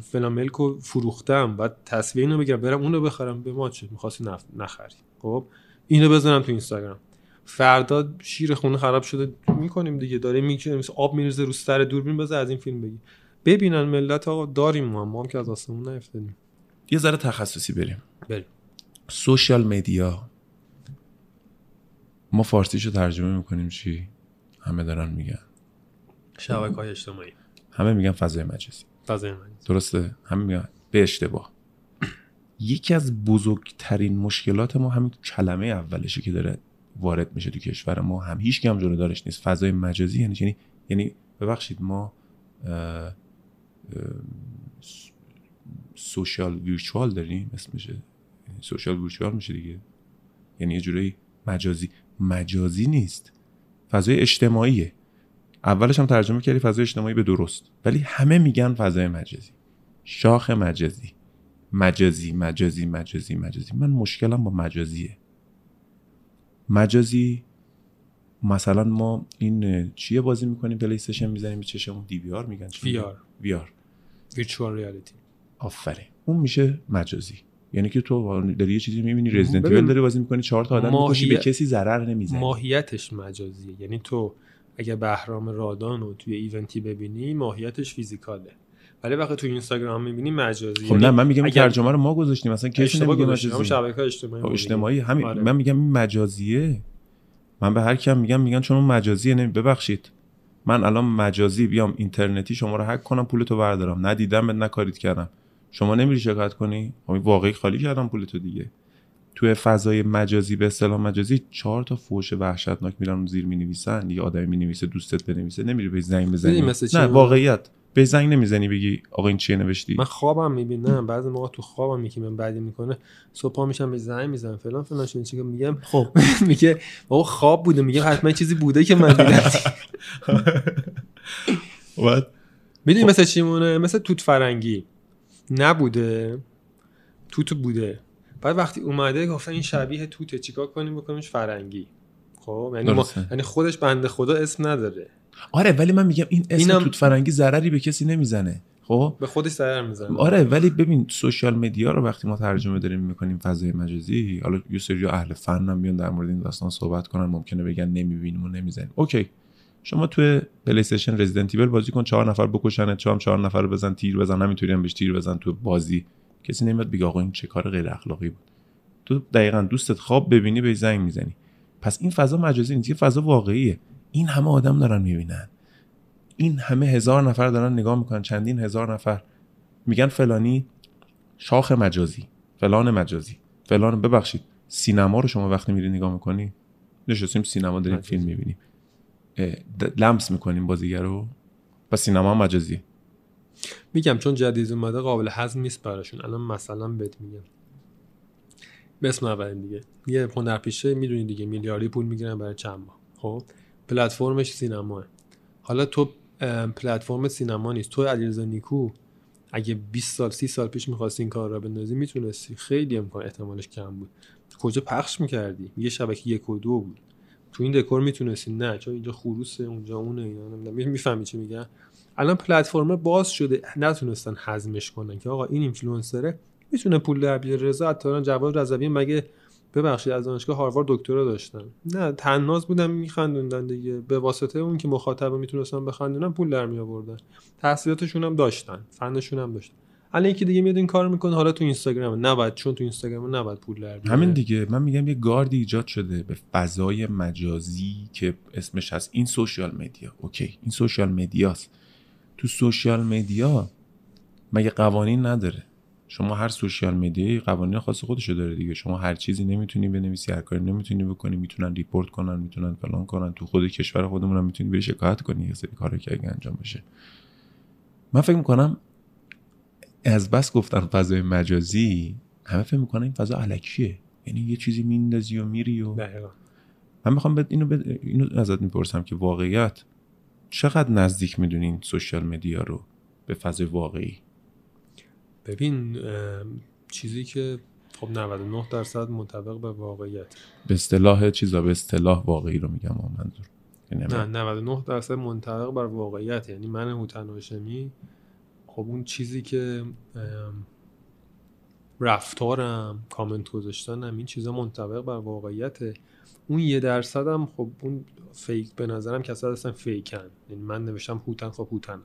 فلان ملک رو فروختم بعد تصویر اینو بگیرم برم اونو بخرم به ما چه می‌خواستی نف... نخری. خب اینو بزنم تو اینستاگرام. فردا شیر خونه خراب شده می‌کنیم دیگه داره می‌کنه مثل آب میریزه رو سر دوربین بذار از این فیلم بگی. ببینن ملت آقا داریم ما ما هم که از آسمون نیفتادیم. یه ذره تخصصی بریم. بریم. سوشال مدیا ما فارسیشو ترجمه می‌کنیم چی؟ همه دارن میگن. شبکه های اجتماعی. همه میگن فضای مجازی. فضای من درسته؟ همه میگن به اشتباه. یکی از بزرگترین مشکلات ما همین کلمه اولشه که داره وارد میشه تو کشور ما. هم هیچ کی هم جلو دارش نیست. فضای مجازی یعنی یعنی یعنی ببخشید ما social virtual داریم؟ اسمشه یعنی social virtual میشه دیگه. یعنی یه جورایی مجازی. مجازی نیست. فضای اجتماعیه. اولش هم ترجمه کردی فضای اجتماعی به درست. ولی همه میگن فضای مجازی. شاخ مجازی. مجازی مجازی مجازی مجازی. من مشکلم با مجازیه. مجازی مثلا ما این چیه بازی می‌کنیم؟ PlayStation می‌زنیم به چشمون دی VR میگن. چی VR. وی آر. ویرچوال ریالیتی آفرین. اون میشه مجازی. یعنی که تو داری یه چیزی می‌بینی رزیدنت ایول داری بازی می‌کنی چهار تا آدم می‌کشی به کسی ضرر نمی‌زنی. ماهیتش مجازیه. یعنی تو اگه بهرام رادان رو توی ایونتی ببینی ماهیتش فیزیکاله. ولی وقتی تو اینستاگرام می‌بینی مجازی. خب نه من میگم اگر- ترجمه رو ما گذاشتیم مثلا اشتباه نمیگه مجازی. شبکه اجتماعی خب ما اجتماعی. همین آره. من میگم این مجازیه. من به هر کیم میگم میگن چون اون مجازیه نمی ببخشید. من الان مجازی بیام اینترنتی شما رو هک کنم پولتو بردارم. ندیدم بد نکارید کردم. شما نمیری شکایت کنی؟ خب واقعی خالی کردم پولتو دیگه. توی فضای مجازی به اصطلاح مجازی چهار تا فوش وحشتناک میرن اون زیر می‌نویسن. یه آدمی می‌نویسه دوستت بنویسه نمیری به زنگ بزنی. نه؟ واقعیت. به زنگ نمی‌زنی بگی آقا این چیه نوشتی؟ من خوابم می‌بینم بعضی موقع تو خوابم یکی من بعدی می‌کنه صبح پا میشم به زنگ می‌زنم. فلان فلان شده چیکار میگم خب. میگه بابا خواب بوده میگه حتما چیزی بوده که من دیدم. بعد می‌دونی مثل می‌مونه مثل توت فرنگی. نبوده. توت بوده. بعد وقتی اومده گفتن این شبیه توته چیکار کنیم؟ بکنیمش فرنگی. خب یعنی ما. یعنی خودش بنده خدا اسم نداره. آره ولی من میگم این اسم اینم- توت فرنگی ضرری به کسی نمی‌زنه. خب؟ به خودش ضرر می‌زنه. آره ولی ببین social media رو وقتی ما ترجمه داریم می‌کنیم فضای مجازی حالا یه سری اهل فن هم بیان در مورد این داستان صحبت کنن ممکنه بگن نمی‌بینیم و نمی‌زنیم. okay. شما توی PlayStation Resident بازی کن چهار نفر بکشن چهار چهار نفر بزن تیر بزن همینطوری هم بهش تیر بزن تو بازی. کسی نمیاد بگه آقا این چه کار غیر اخلاقی بود. تو دقیقا دوستت خواب ببینی به زنگ می‌زنی. پس این فضا مجازی نیست یه فضا واقعیه. این همه آدم دارن می‌بینن. این همه هزار نفر دارن نگاه می‌کنن چندین هزار نفر میگن فلانی شاخ مجازی فلان مجازی. فلان ببخشید سینما رو شما وقتی میری نگاه می‌کنی نشستیم سینما داریم مجازی. فیلم می‌بینیم لمس می‌کنیم بازیگر رو. و سینما مجازی میگم چون جدید اومده قابل هضم نیست براشون. الان مثلا بهت میگم. به اسم اولین دیگه. یه هنرپیشه می‌دونی دیگه. میلیاردی پول می‌گیرن برای چند ماه. خب؟ پلتفرمش سینماه حالا تو پلتفرم سینما نیست. تو علیرضا نیکو اگه 20 سال 30 سال پیش می‌خواستی این کار را بندازی می‌تونستی. خیلی امکان احتمالش کم بود. کجا پخش می‌کردی؟ یه شبکه یک و دو بود. تو این دکور می‌تونستی. نه چون اینجا خروسه اونجا اونه اینا نمی‌دونم. می‌فهمی چی میگم؟ الان پلتفرم باز شده نتونستن هضمش کنن که آقا این اینفلوئنسره می‌تونه پول در بیاره. رضا عطاران جواد رضوی مگه ببخشید از دانشگاه هاروارد دکترا داشتن؟ نه تناز بودن میخندوندن دیگه. به واسطه اون که مخاطب می‌تونستن بخندونن پول در می آوردن تحصیلاتشون هم داشتن فنشون هم داشتن. الان یکی دیگه میاد این کار می‌کنه حالا تو اینستاگرام. نباید چون تو اینستاگرام نباید پول در بیاره. همین دیگه. من میگم یه گاردی ایجاد شده به فضای مجازی که اسمش هست این social media. OK این social media ست. تو social media مگه قوانین نداره؟ شما هر social media یی قوانین خاص خودشو داره دیگه. شما هر چیزی نمی‌تونی بنویسی هر کاری نمی‌تونی بکنی می‌تونن report کنن می‌تونن فلان کنن. تو خود کشور خودمون هم می‌تونی بری شکایت کنی یه سری کارا که اگه انجام بشه. من فکر می‌کنم از بس گفتن فضای مجازی همه فکر می‌کنن این فضا علکیه. یعنی یه چیزی میندازی و میری و. من می‌خوام اینو, بد... اینو ازت می‌پرسم که واقعیت چقدر نزدیک می‌دونین سوشیال مدیا رو به فضای واقعی؟ ببین چیزی که خب 99 درصد منطبق به واقعیت. به اصطلاح چیزا به اصطلاح واقعی رو میگم اون منظور یعنی نه 99 درصد منطبق بر واقعیت. یعنی من هوتن هاشمی خب اون چیزی که رفتارم کامنت گذاشتنم این چیزا منطبق بر واقعیته. اون یه درصد هم خب اون fake به نظرم کسا هستن fake ن. یعنی من نوشتم هوتن خب هوتنم.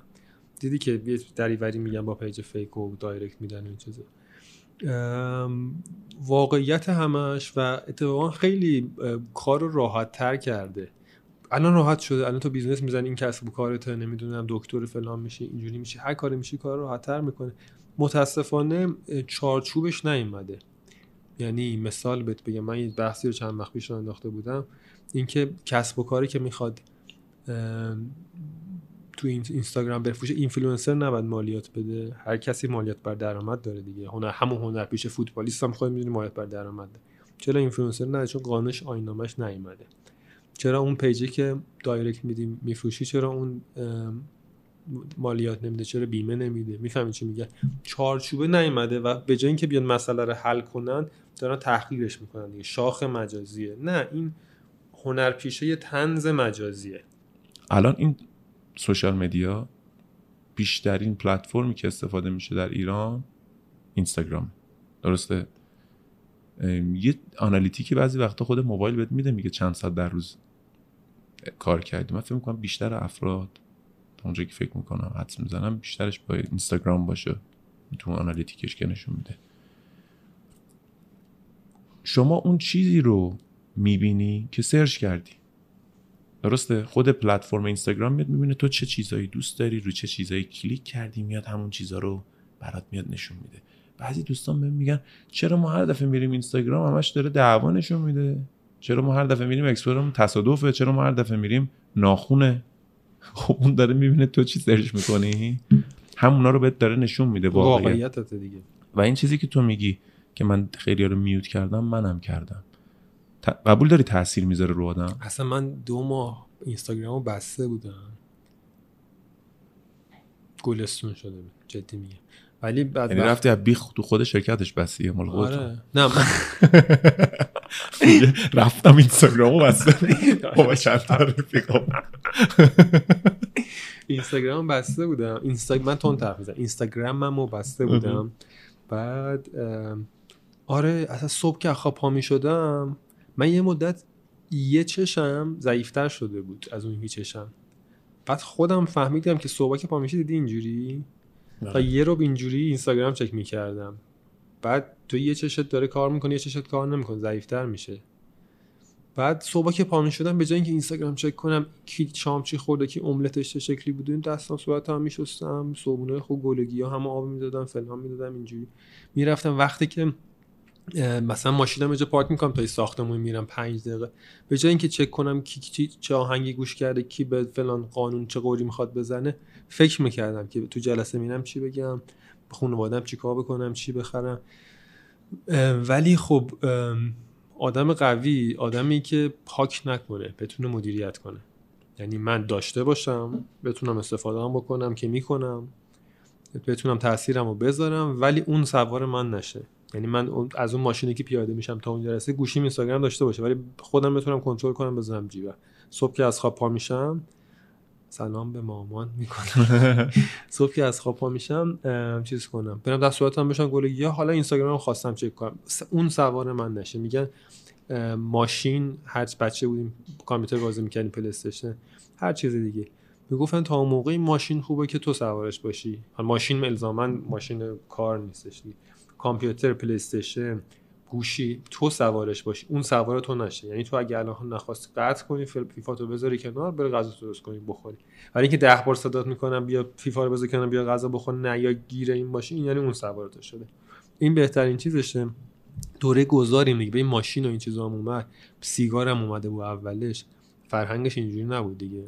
دیدی که دریوری میگن با page fake و direct میدن این چیزا. واقعیت همش و اتفاقا خیلی کار راحت تر کرده. الان راحت شده. الان تو business می‌زنی این کسب و کارت نمی‌دونم دکتر فلان میشه اینجوری میشه هر کاری میشه کار راحت تر می‌کنه متاسفانه چارچوبش نیومده. یعنی مثال بهت بگم. من یه بحثی رو چند وقت پیش انداخته بودم. اینکه کسب و کاری که می‌خواد تو این اینستاگرام بفروشه اینفلوئنسر نباید مالیات بده. هر کسی مالیات بر درآمد داره دیگه. هنر همون هنر پیش فوتبالیست هم خود می‌دونی مالیات بر درآمد. چرا اینفلوئنسر نه؟ چون قانونش آیین‌نامه‌ش نیومده. چرا اون page ی که direct میدیم میفروشی چرا اون مالیات نمیده چرا بیمه نمیده؟ می‌فهمی چی میگه؟ چارچوبه نیومده و به جای اینکه بیان مسئله رو حل کنن دارن تحقیرش می‌کنن دیگه. شاخ مجازیه. نه این هنرپیشه طنز مجازیه. الان این social media بیشترین پلتفرمی که استفاده میشه در ایران اینستاگرام. درسته؟ یه analytic ی بعضی وقتا خود موبایل بهت میده میگه چند ساعت در روز کار کردی. من فکر می‌کنم بیشتر افراد اونجا که فکر می‌کنم حدس می‌زنم بیشترش با اینستاگرام باشه. تو analytic ش که نشون میده. شما اون چیزی رو می‌بینی که search کردی. درسته؟ خود پلتفرم اینستاگرام میاد می‌بینه تو چه چیزایی دوست داری رو چه چیزایی کلیک کردی میاد همون چیزا رو برات میاد نشون میده. بعضی دوستان بهم میگن چرا ما هر دفعه میریم اینستاگرام همش داره دعوا نشون میده؟ چرا ما هر دفعه میریم explore م تصادفه؟ چرا ما هر دفعه میریم ناخونه؟ خب اون داره می‌بینه تو چی search می‌کنی؟ همونا رو بهت داره نشون میده واقعیت دیگه. و این چیزی که تو میگی که من خیلی رو mute کردم منم کردم. ت- قبول داری تاثیر می‌ذاره رو آدم؟ اصلا من دو ماه اینستاگرامو بسته بودم. گلستون شده بود. جدی میگم. ولی بعد یعنی رفتی از بیخ تو خود شرکتش بسیه مال خودت آره. نه من رفتم اینستاگرامو بسته بابا چند تا رفیقام اینستاگرام بسته بودم. اینستا من تون طرف می‌زنم اینستاگراممو بسته بودم. بعد آره اصلا صبح که خواب پا می شدم من یه مدت یه چشم ضعیفتر شده بود از اون یه چشم. بعد خودم فهمیدم که صبح که پا میشه دیدی اینجوری؟ بله. تا یه رو اینجوری اینستاگرام چک می‌کردم. بعد تو یه چشت داره کار می‌کنه یه چشت کار نمی‌کنه ضعیفتر میشه. بعد صبح که پا شدم به جای اینکه اینستاگرام چک کنم کی شام چی خورده کی املتش چه شکلی بوده این دستام صورت هم میشستم صبحونه خوب گلگی ها همه آب می‌دادم فلان می‌دادم اینجوری می‌رفتم. وقتی که مثلا ماشینم یه پارک می‌کنم تا ساختمون میرم پنج دقیقه. به جای اینکه چک کنم کی چه آهنگی گوش کرده کی به فلان قانون چه قوری می‌خواد بزنه فکر می‌کردم که تو جلسه میرم چی بگم به خانوادم چی کار بکنم چی بخرم. ولی خب آدم قوی آدمی که پاک نکنه بتونه مدیریت کنه. یعنی من داشته باشم بتونم استفاده هم بکنم که می‌کنم بتونم تاثیرم رو بذارم ولی اون سوار من نشه. یعنی من اون- از اون ماشینی که پیاده میشم تا اونجا رسه گوشیم اینستاگرام داشته باشه ولی خودم بتونم کنترل کنم بذارم جیبم. صبح که از خواب پا میشم سلام به مامان می‌کنم. صبح که از خواب پا میشم چیز کنم. برم دست صورتم بشم گل یا حالا اینستاگرام خواستم چک کنم. اون سوار من نشه. میگن ماشین هر بچه بودیم کامپیوتر بازی می‌کردیم پلی استیشن هر چیز دیگه. می‌گفتن تا موقعی ماشین خوبه که تو سوارش باشی. ماشین الزاما ماشین کار نیستش دیگه. کامپیوتر پلی گوشی تو سوارش باشی اون سوار تو نشه یعنی تو اگه الان نخواستی قطع کنی فیفا تو بذاری کنار بره غذا درست کنی بخوری. ولی اینکه ده بار صدات می‌کنم بیا فیفا رو بذار کنار بیا غذا بخور نه یا گیر این باشی این یعنی اون سوار تو شده. این بهترین چیزشه. دوره گذاریم دیگه به این ماشین و این چیزا هم اومد. سیگار هم اومده بود اولش. فرهنگش اینجوری نبود دیگه.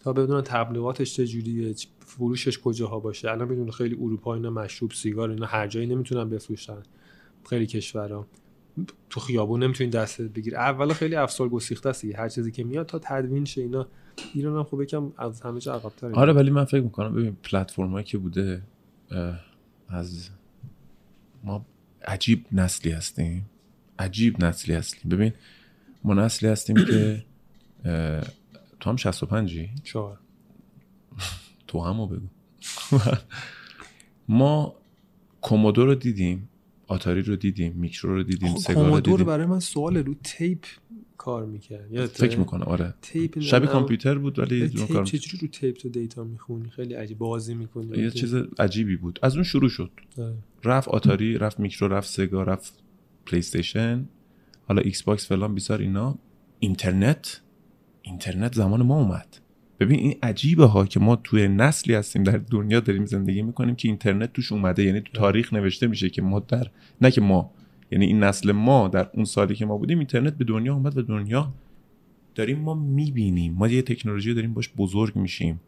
تا بدونن تبلیغاتش چجوریه چ- فروشش کجاها باشه؟ الان می‌دونه خیلی اروپا اینا مشروب سیگار اینا هر جایی نمی‌تونن بفروشن. خیلی کشورها تو خیابون نمی‌تونی دستت بگیر اولا خیلی افسار گسیخته است. هر چیزی که میاد تا تدوین شه اینا. ایران هم خب یکم از همه جا عقب‌تره. آره ولی من فکر می‌کنم ببین پلتفرمایی که بوده از ما عجیب نسلی هستیم. عجیب نسلی هستیم. ببین ما نسلی هستیم که تو هم 65 چهار. تو همو بگو. ما کومودو رو دیدیم آتاری رو دیدیم میکرو رو دیدیم سگار رو دیدیم. برای من سوال رو تیپ کار می‌کرد؟ فکر می‌کنم آره. تیپ شبیه. کامپیوتر بود ولی تیپ چجوری رو تیپ تو دیتا می‌خونی؟ خیلی عجیب بازی می‌کنی. یه چیز عجیبی بود. از اون شروع شد. آره. رفت آتاری رفت میکرو رفت سگا رفت پلی استیشن حالا ایکس باکس فلان بیسار اینا. اینترنت اینترنت زمان ما اومد. ببین این عجیبه ها که ما توی نسلی هستیم در دنیا داریم زندگی می‌کنیم که اینترنت توش اومده. یعنی تو تاریخ نوشته میشه که ما در نه که ما یعنی این نسل ما در اون سالی که ما بودیم اینترنت به دنیا اومد و دنیا داریم ما می‌بینیم. ما یه تکنولوژی داریم باش بزرگ میشیم.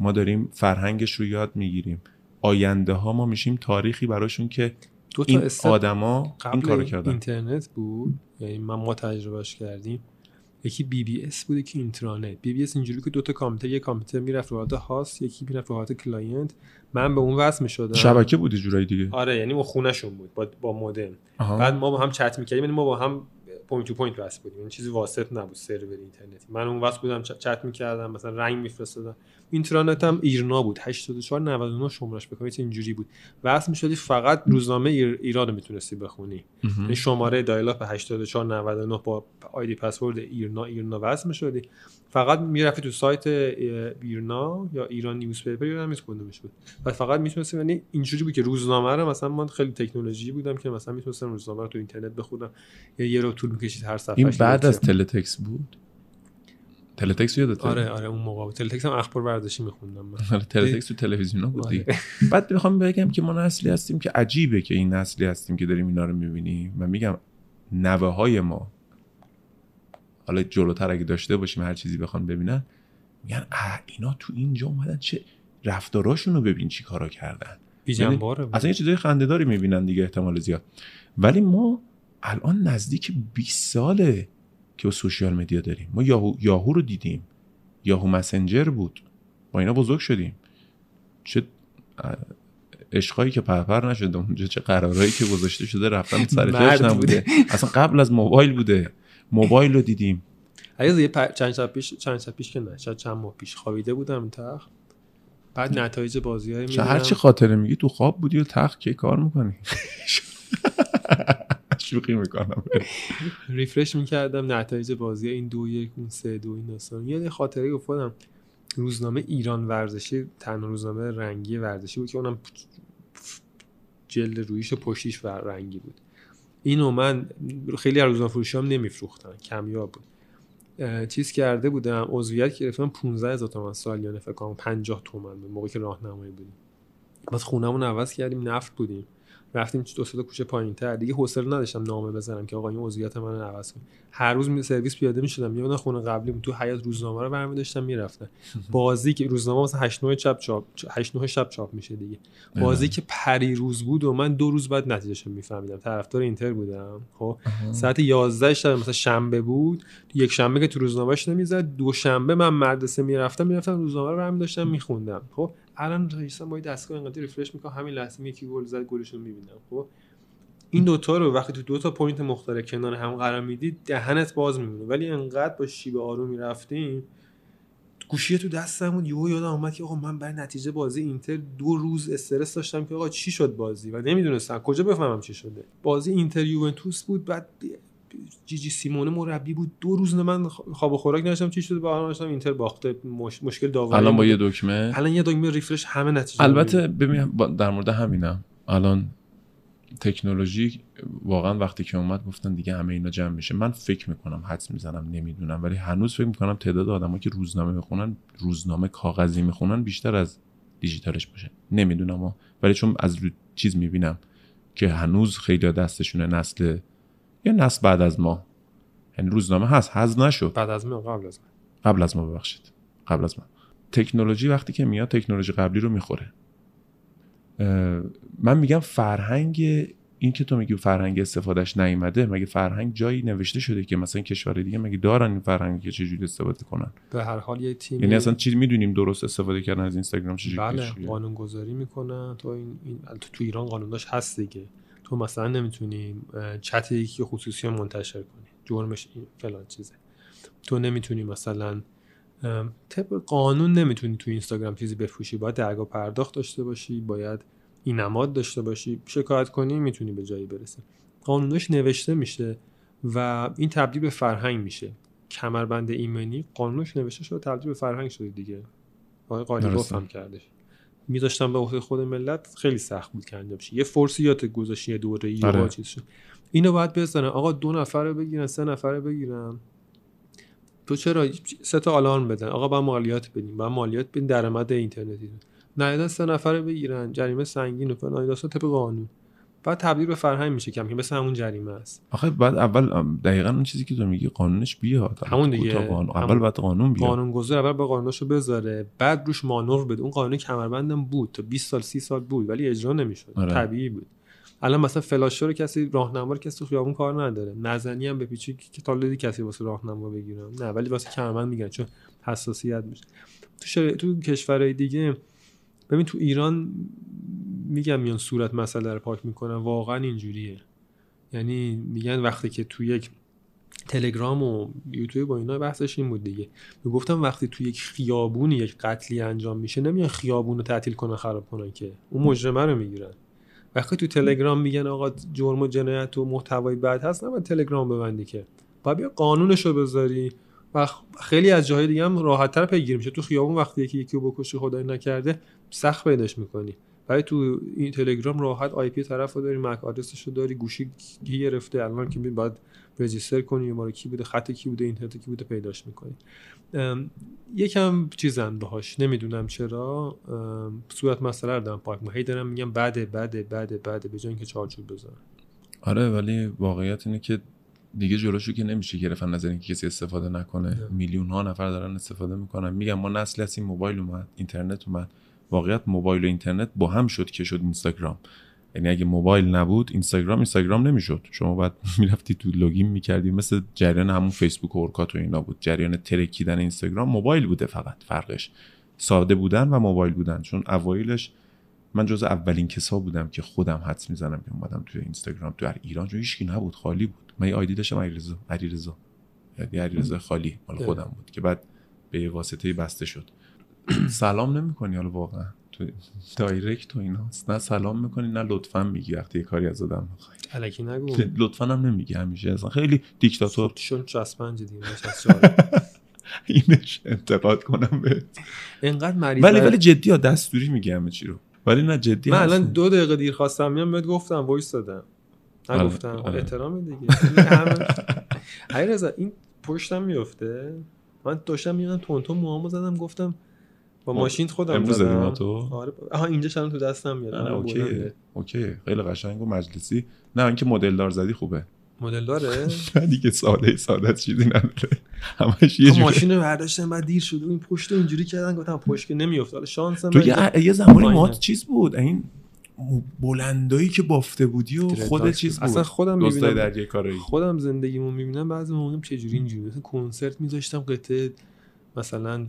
ما داریم فرهنگش رو یاد می‌گیریم. آینده ها ما میشیم تاریخی براشون که دو تا این آدما این کارو کردن. اینترنت بود؟ یعنی من ما تجربهش کردیم. یکی بی بی اس بود که اینترانت. بی بی اس اینجوری که دو تا کامپیوتر یه کامپیوتر می‌رفت رو حالت host یکی می‌رفت رو حالت client. من به اون وصل می‌شدم. شبکه بود یه جورایی دیگه؟ آره یعنی ما خونهشون بود با با مودم. بعد ما با هم چت می‌کردیم یعنی ما با هم point to point وصل بودیم. این چیزی واسط نبود سرور اینترنتی. من اون وصل بودم چت می‌کردم مثلا رنگ میفرستادم. اینترنت هم ایرنا بود. 84 99 شمارش بکنم اینجوری بود. وصل می‌شدی فقط روزنامه ایر... ایران رو می‌تونستی بخونی. مهم. یعنی شماره dial-up 84 99 با ID password ایرنا ایرنا وصل می‌شدی. فقط می‌رفتی تو سایت ایرنا یا ایران newspaper یادم نیست کدومش بود و فقط می‌تونستی یعنی اینجوری بود که روزنامه رو مثلا من خیلی تکنولوژی بودم که مثلا می‌تونستم روزنامه رو تو اینترنت بخونم. یا یه رو طول می‌کشید هر صفحه این بعد از teletext بود؟ teletext یادته آره آره اون موقع. teletext هم اخبار ورزشی میخوندم من. آره، teletext تو تلویزیون بود آره. دیگه بعد می‌خوام بگم که ما نسلی هستیم که عجیبه که این نسلی هستیم که داریم اینا رو می‌بینیم. من میگم نوه های ما حالا جلوتر اگه داشته باشیم هر چیزی بخوان ببینن میگن اه اینا تو اینجا اومدن چه رفتاراشون رو ببین چی کارا کردن. بی جنباره بود. اصلا یه چیزای خندهداری می‌بینن دیگه احتمال زیاد. ولی ما الان نزدیک 20 ساله که با سوشیال مدیا داریم. ما یاهو, یاهو رو دیدیم. یاهو مسنجر بود. با اینا بزرگ شدیم. چه عشقایی که پرپر نشده اونجا چه قرارهایی که گذاشته شده رفتن سر جاش نبوده اصلا قبل از موبایل بوده. موبایل رو دیدیم. عزیز یه چند شب پیش چند شب پیش که نه شاید چند ماه پیش خوابیده بودم این تخت. بعد نتایج بازی های چه هر چی خاطره میگی تو خواب بودی و تخت که کار می‌کنی؟ شوخی می‌کنم. ریفرش می‌کردم نتایج بازی این دو یک اون سه دو این داستان. یه خاطره افتادم روزنامه ایران ورزشی تنها روزنامه رنگی ورزشی بود که اونم جلد رویش و پشتیش رنگی بود. اینو من خیلی از روزنامه فروشی هم نمیفروختن کمیاب بود. چیز کرده بودم عضویت گرفتم 15 هزار تومن سالیانه فکر کنم 50 تومن به موقعی که راهنمایی بودیم. بعد خونمون عوض کردیم نفت بودیم. رفتیم دو سه کوچه پایینتر. دیگه حوصله نداشتم نامه بزنم که آقا این عضویت من عوض کن هر روز می سرویس پیاده می‌شدم. میومدم خونه قبلی تو حیات روزنامه رو برمی داشتم می‌رفتم. بازی که روزنامه مثلا 8 9 شب چاپ 8 9 شب چاپ میشه دیگه. بازی که پری روز بود و من دو روز بعد نتیجهش میفهمیدم. طرفدار اینتر بودم. خب؟ ساعت 11 شب مثلا شنبه بود. یک شنبه که تو روزنامهش نمی‌زد. دو شنبه من مدرسه می‌رفتم می‌رفتم روزنامه رو برمی داشتم میخوندم. خب؟ الان رئیسم با دستگاه اینقدر refresh می‌کنم همین لحظه یکی گل زد گلشون می‌بینم. خب؟ این دوتا رو وقتی تو دو تا point مختلف کنار هم قرار می‌دید دهنت باز میمونه. ولی انقدر با شیب آرومی رفتیم گوشی تو دستم یهو یادم اومد که آقا من برای نتیجه بازی اینتر دو روز استرس داشتم که آقا چی شد بازی؟ و نمی‌دونستم. کجا بفهمم چی شده؟ بازی اینتر یوونتوس بود بعد جیجی سیمونی مربی بود. دو روز من خواب و خوراک نداشتم. چی شده؟ با داشتم. اینتر باخته مش... مشکل داوری الان با یه دکمه؟ الان یه دکمه refresh همه نتیجه البته ببین در مورد همینم. الان تکنولوژی واقعا وقتی که اومد گفتن دیگه همه اینا جمع میشه. من فکر می‌کنم حدس می‌زنم نمی‌دونم. ولی هنوز فکر می‌کنم تعداد آدمایی که روزنامه می‌خونن روزنامه کاغذی می‌خونن بیشتر از دیجیتالش باشه. نمی‌دونم ولی چون از چیز می‌بینم که هنوز خیلی دستشونه نسل یا نسل بعد از ما؟ یعنی روزنامه هست هز نشد. بعد از ما قبل از ما. قبل از ما ببخشید. قبل از ما. تکنولوژی وقتی که میاد تکنولوژی قبلی رو می‌خوره. من میگم فرهنگ این که تو میگی فرهنگ استفادهش نیومده مگه فرهنگ جایی نوشته شده که مثلا کشور دیگه مگه دارن این فرهنگ که چجوری استفاده کنن؟ به هر حال یه تیم یعنی اصلا چی می‌دونیم درست استفاده کردن از اینستاگرام چجوری بله قانون گذاری می‌کنن. تو این, این تو, تو ایران قانوناش هست دیگه. تو مثلا نمی‌تونی چت یکی خصوصی منتشر کنی. جرمش این فلان چیزه. تو نمی‌تونی مثلا طبق قانون نمی‌تونی تو اینستاگرام چیزی بفروشی. باید درگاه پرداخت داشته باشی باید این نماد داشته باشی. شکایت کنی می‌تونی به جایی برسه قانونش نوشته میشه و این تبدیل به فرهنگ میشه. کمربند ایمنی قانونش نوشته شده تبدیل به فرهنگ شده دیگه. آقای قالیباف هم کردش. میذاشتم به عهده خود ملت خیلی سخت بود که انجام یه فرسیات گذاشتی یه دوره ای آره. چیز شد. اینو باید بزنن. آقا دو نفر رو بگیرن سه نفر رو بگیرن. تو چرا؟ سه تا آلارم بدن. آقا با مالیات بدیم. با مالیات بدیم. درآمد اینترنتی نه سه نفر بگیرن. جریمه سنگین و فلان. داستان طبق قانون. بعد تبدیل به فرهنگ میشه کم که مثل همون جریمه است. آخه بعد اول دقیقا اون چیزی که تو میگی قانونش بیاد. همون دیگه. قانون. اول بعد قانون بیاد. قانون گذار اول با قانونشو بذاره. بعد روش مانور بده. اون قانون کمربندم بود. تا 20 سال 30 سال بود ولی اجرا نمی‌شد. آره. طبیعی بود. الان مثلا فلاشر رو کسی راهنما رو کسی تو خیابون کار نداره. نزنی هم به پیچی که تا کسی واسه راهنما بگیرم. نه ولی واسه کمربند میگن چون حساسیت میشه. تو شر... تو کشورهای دیگه ببین تو ایران میگم میان صورت مسئله رو پاک می‌کنن واقعا اینجوریه. یعنی میگن وقتی که تو یک تلگرام و یوتیوب با اینا بحثش این بود دیگه. گفتم وقتی تو یک خیابون یک قتلی انجام میشه نمیان خیابون رو تعطیل کنن خراب کنن که. اون مجرمه رو می‌گیرن. وقتی تو تلگرام میگن آقا جرم و جنایت و محتوای بد هست نه تلگرام ببندی که. باید بیا قانونش رو بذاری و خیلی از جاهای دیگه هم راحت تر پیگیر میشه. تو خیابون وقتی یکی یکی رو بکشه خدای نکرده سخت پیداش می‌کنی. ولی تو این تلگرام راحت آی پی طرف رو داری مک آدرسش رو داری گوشی گرفته الان که باید رجیستر کنی ما کی بوده خط کی بوده اینترنت کی بوده پیداش می‌کنی. یکم چیزن باهاش نمی‌دونم چرا. صورت مسئله رو دارم پاک هی دارم میگم بعد بعد بعد بعد به جای اینکه چارچوب بذارن آره ولی واقعیت اینه که دیگه جلوشو که نمیشه گرفتن نظر اینکه کسی استفاده نکنه. میلیون ها نفر دارن استفاده می‌کنن. میگم ما نسل هستیم موبایل اومد اینترنت اومد. واقعیت موبایل و اینترنت با هم شد که شد اینستاگرام. یعنی اگه موبایل نبود اینستاگرام اینستاگرام نمی‌شد. شما باید می‌رفتی تو لوگین می‌کردی مثل جریان همون فیسبوک و اورکات و اینا بود. جریان ترکیدن اینستاگرام موبایل بوده فقط فرقش. ساده بودن و موبایل بودن. چون اوایلش من جز اولین کسا بودم که خودم حدس می‌زنم که اومدم توی اینستاگرام. تو ایران چون هیچکی نبود خالی بود. من آیدی داشتم علیرضا علیرضا. یعنی علیرضا خالی مال خودم بود که بعد به واسطه بسته شد. سلام نمی‌کنی حالا واقعا. تو دایرکت تو اینا نه سلام می‌کنی نه لطفا میگی وقتی یه کاری از آدم می‌خوای. الکی نگو. لطفا هم نمیگی همیشه. اصلا خیلی دیکتاتور. چون چسبنج دیگه اینش انتقاد کنم به اینقدر مریض ولی ولی جدی ها دستوری میگه همه چی رو. ولی نه جدی من الان. دو دقیقه دیر خواستم میام بهت گفتم وایس دادم. آره، نگفتم. آره. احترام دیگه. علی رضا این پشتم میفته من داشتم میرم تونتون موامو زدم گفتم با خب، ماشین خودم امروز زدم. زدی موهاتو؟ آره. آها اینجا الان تو دستم میاد. نه آره، اوکیه بلنده. اوکیه خیلی قشنگ و مجلسی. نه اینکه مدل دار زدی خوبه. مدل داره نه دیگه ساده ساده چیزی نداره. همش یه جوری ماشین رو برداشتم بعد دیر شد. این پشت اینجوری کردن گفتم پشت که نمیافته حالا شانسم تو من یه, زمانی پایینه. ما چیز بود؟ این بلندایی که بافته بودی و خود چیز بود. اصلا خودم می‌بینم. در یه کارایی. خودم زندگیمو می‌بینم بعضی موقع چجوری اینجوری. مثلا کنسرت میذاشتم قطعه مثلا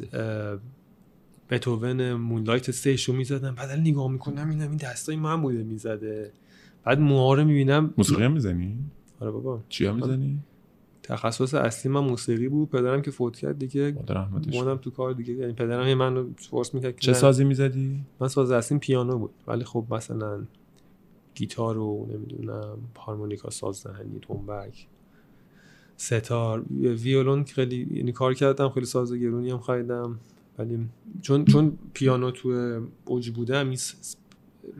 بتوون مونلایت سه رو می‌زدم. بعد نگاه می‌کنم اینم این دستای من بوده می‌زده. بعد موها رو می‌بینم. موسیقی هم می‌زنی؟ آره بابا. چی هم می‌زنی؟ تخصص اصلی من موسیقی بود. پدرم که فوت کرد دیگه. مونم تو کار دیگه. یعنی پدرم هی من رو فورس می‌کرد چه. سازی می‌زدی؟ من ساز اصلیم پیانو بود. ولی خب مثلا گیتار و نمی‌دونم هارمونیکا سازدهنی تنبک ستار ویولون خیلی یعنی کار کردم خیلی ساز گرونی هم خریدم. ولی چون چون پیانو تو اوج بودم این س-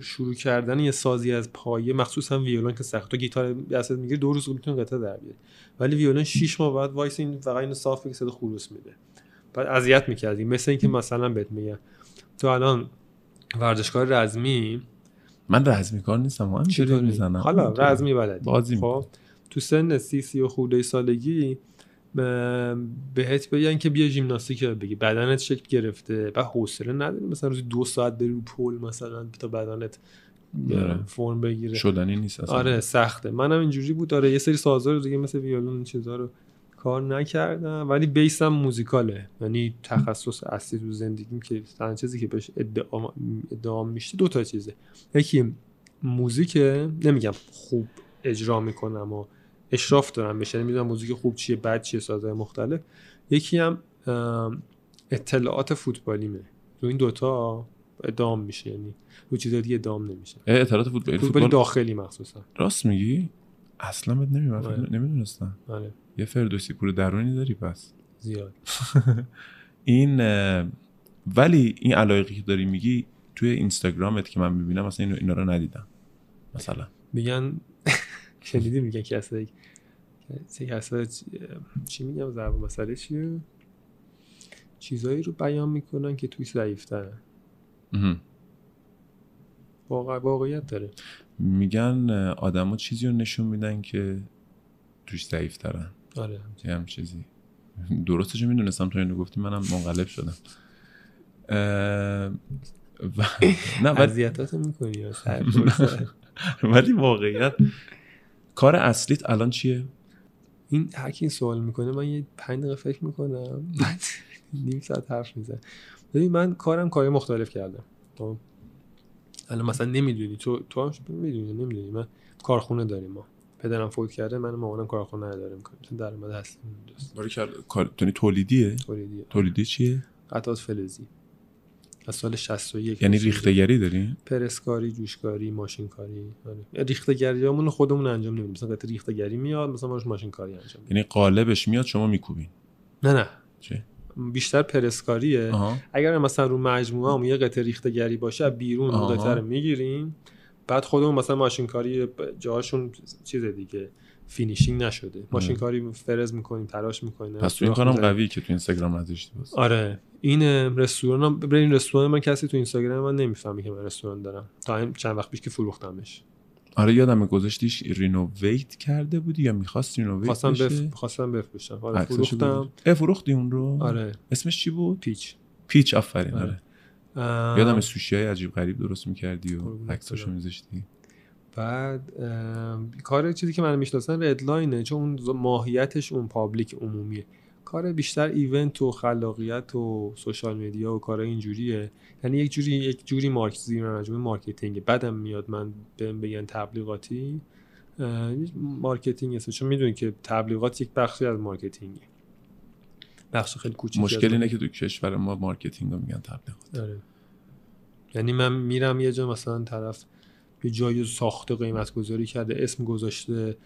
شروع کردن یه سازی از پایه مخصوصا ویولون که سخت تو گیتار دستت می‌گیره دو روز می‌تونه قطعه در بیاری. ولی ویولون 6 ماه بعد وایس این فقط اینو صاف که صدا خروس میده. بعد اذیت می‌کردی. مثل اینکه مثلا بهت میگم تو الان ورزشکار رزمی؟ من رزمی کار نیستم همینجوری چطوری؟ می‌زنم. حالا رزمی بلدی. خب تو سن سی سی و خورده سالگی بهت بگن که بیا ژیمناستیک بگی. بدنت شکل گرفته. و حوصله نداری مثلا روزی دو ساعت بری رو پل مثلا تا بدنت آره. فرم بگیره. شدنی نیست اصلا. آره سخته. منم اینجوری بود. آره یه سری سازا رو دیگه مثل ویولون این چیزا رو کار نکردم. ولی بیسم موزیکاله. یعنی تخصص اصلی تو زندگیم که تنها چیزی که بهش ادعا ادعا میشه دو تا چیزه. یکی موزیکه. نمیگم خوب اجرا می‌کنم و اشراف دارم بشه می‌دونم موزیک خوب چیه بد چیه سازهای مختلف. یکی هم ام، اطلاعات فوتبالیمه. تو این دوتا ادام میشه یعنی رو چیز دیگه ادام نمیشه. اه، اطلاعات فوتبال فوتبال فوتبال داخلی مخصوصا. راست میگی؟ اصلا آره. نمی‌دونم نمی‌دونستم. آره. یه فردوسی پور درونی داری پس. زیاد. این ولی این علایقی که داری میگی توی اینستاگرامت که من می‌بینم مثلا اینو اینا رو ندیدم مثلا. میگن شنیدی میگن که کسایی چی میگم؟ ضرب مسئله چیه؟ چیزایی رو بیان می‌کنن که توی ضعیفترن. واقع واقعیت داره. میگن آدما چیزی رو نشون میدن که توش ضعیف ترن آره. یه هم چیزی. درستش می‌دونستم تو اینو گفتی منم منقلب شدم. و... نه ولی, می‌کنی. ولی واقعیت کار اصلیت الان چیه؟ این هر کی این سوال می‌کنه من یه پنج دقیقه فکر می‌کنم. نیم ساعت حرف میزن ببین من کارم کاری مختلف کردم. خب؟ الان مثلا نمی‌دونی. تو تو هم می‌دونی نمی‌دونی. من کارخونه داریم ما. پدرم فوت کرده من مامانم کارخونه نداریم. مثلا درآمد هستیم. دوست کار- یعنی تولیدیه؟ تولیدیه. تولیدی چیه؟ قطعات فلزی. از سال 61 یعنی. ریختگری دارین پرسکاری جوشکاری ماشینکاری آره. ریختگریامون خودمون انجام نمیدیم. مثلا قطعه ریختگری میاد مثلا ما روش ماشینکاری انجام یعنی قالبش میاد شما میکوبین. نه نه. چه بیشتر پرسکاریه. آها. اگر مثلا رو مجموعه هم یه قطعه ریخته‌گری باشه بیرون اون رو می‌گیریم. بعد خودمون مثلا ماشینکاری جاهاشون چیز دیگه. finishing نشده. ماشینکاری فرز می‌کنیم تراش می‌کنیم. پس تو این کارم قوی که تو اینستاگرام نذاشتی آره. این رستوران برین رستوران من کسی تو اینستاگرام من نمی‌فهمی که من رستوران دارم. تا این چند وقت پیش که فروختمش. آره یادم گذاشتیش renovate کرده بودی یا می‌خواست renovate خواستم بشه؟ بف... خواستم بفروشم آره فروختم. فروختی اون رو؟ آره. اسمش چی بود؟ پیچ. پیچ آفرین آره. آره. ام، یادم سوشی های عجیب غریب درست می‌کردی و عکساشو. میذاشتی. بعد کار چیزی که من می‌شناسن Redline ه چون اون ماهیتش اون public عمومیه. کار بیشتر event و خلاقیت و social media و کار اینجوریه. یعنی یک جوری یک جوری مارک زیر مجموعه marketing بعدم میاد من بهم بگن تبلیغاتی. marketing هست چون می‌دونی که تبلیغات یک بخشی از marketing ه. بخش خیلی کوچیکی ازش. مشکل اینه که تو کشور ما marketing رو میگن تبلیغات. آره. یعنی من میرم یه جا مثلا طرف یه جایی رو ساخته قیمت گذاری کرده اسم گذاشته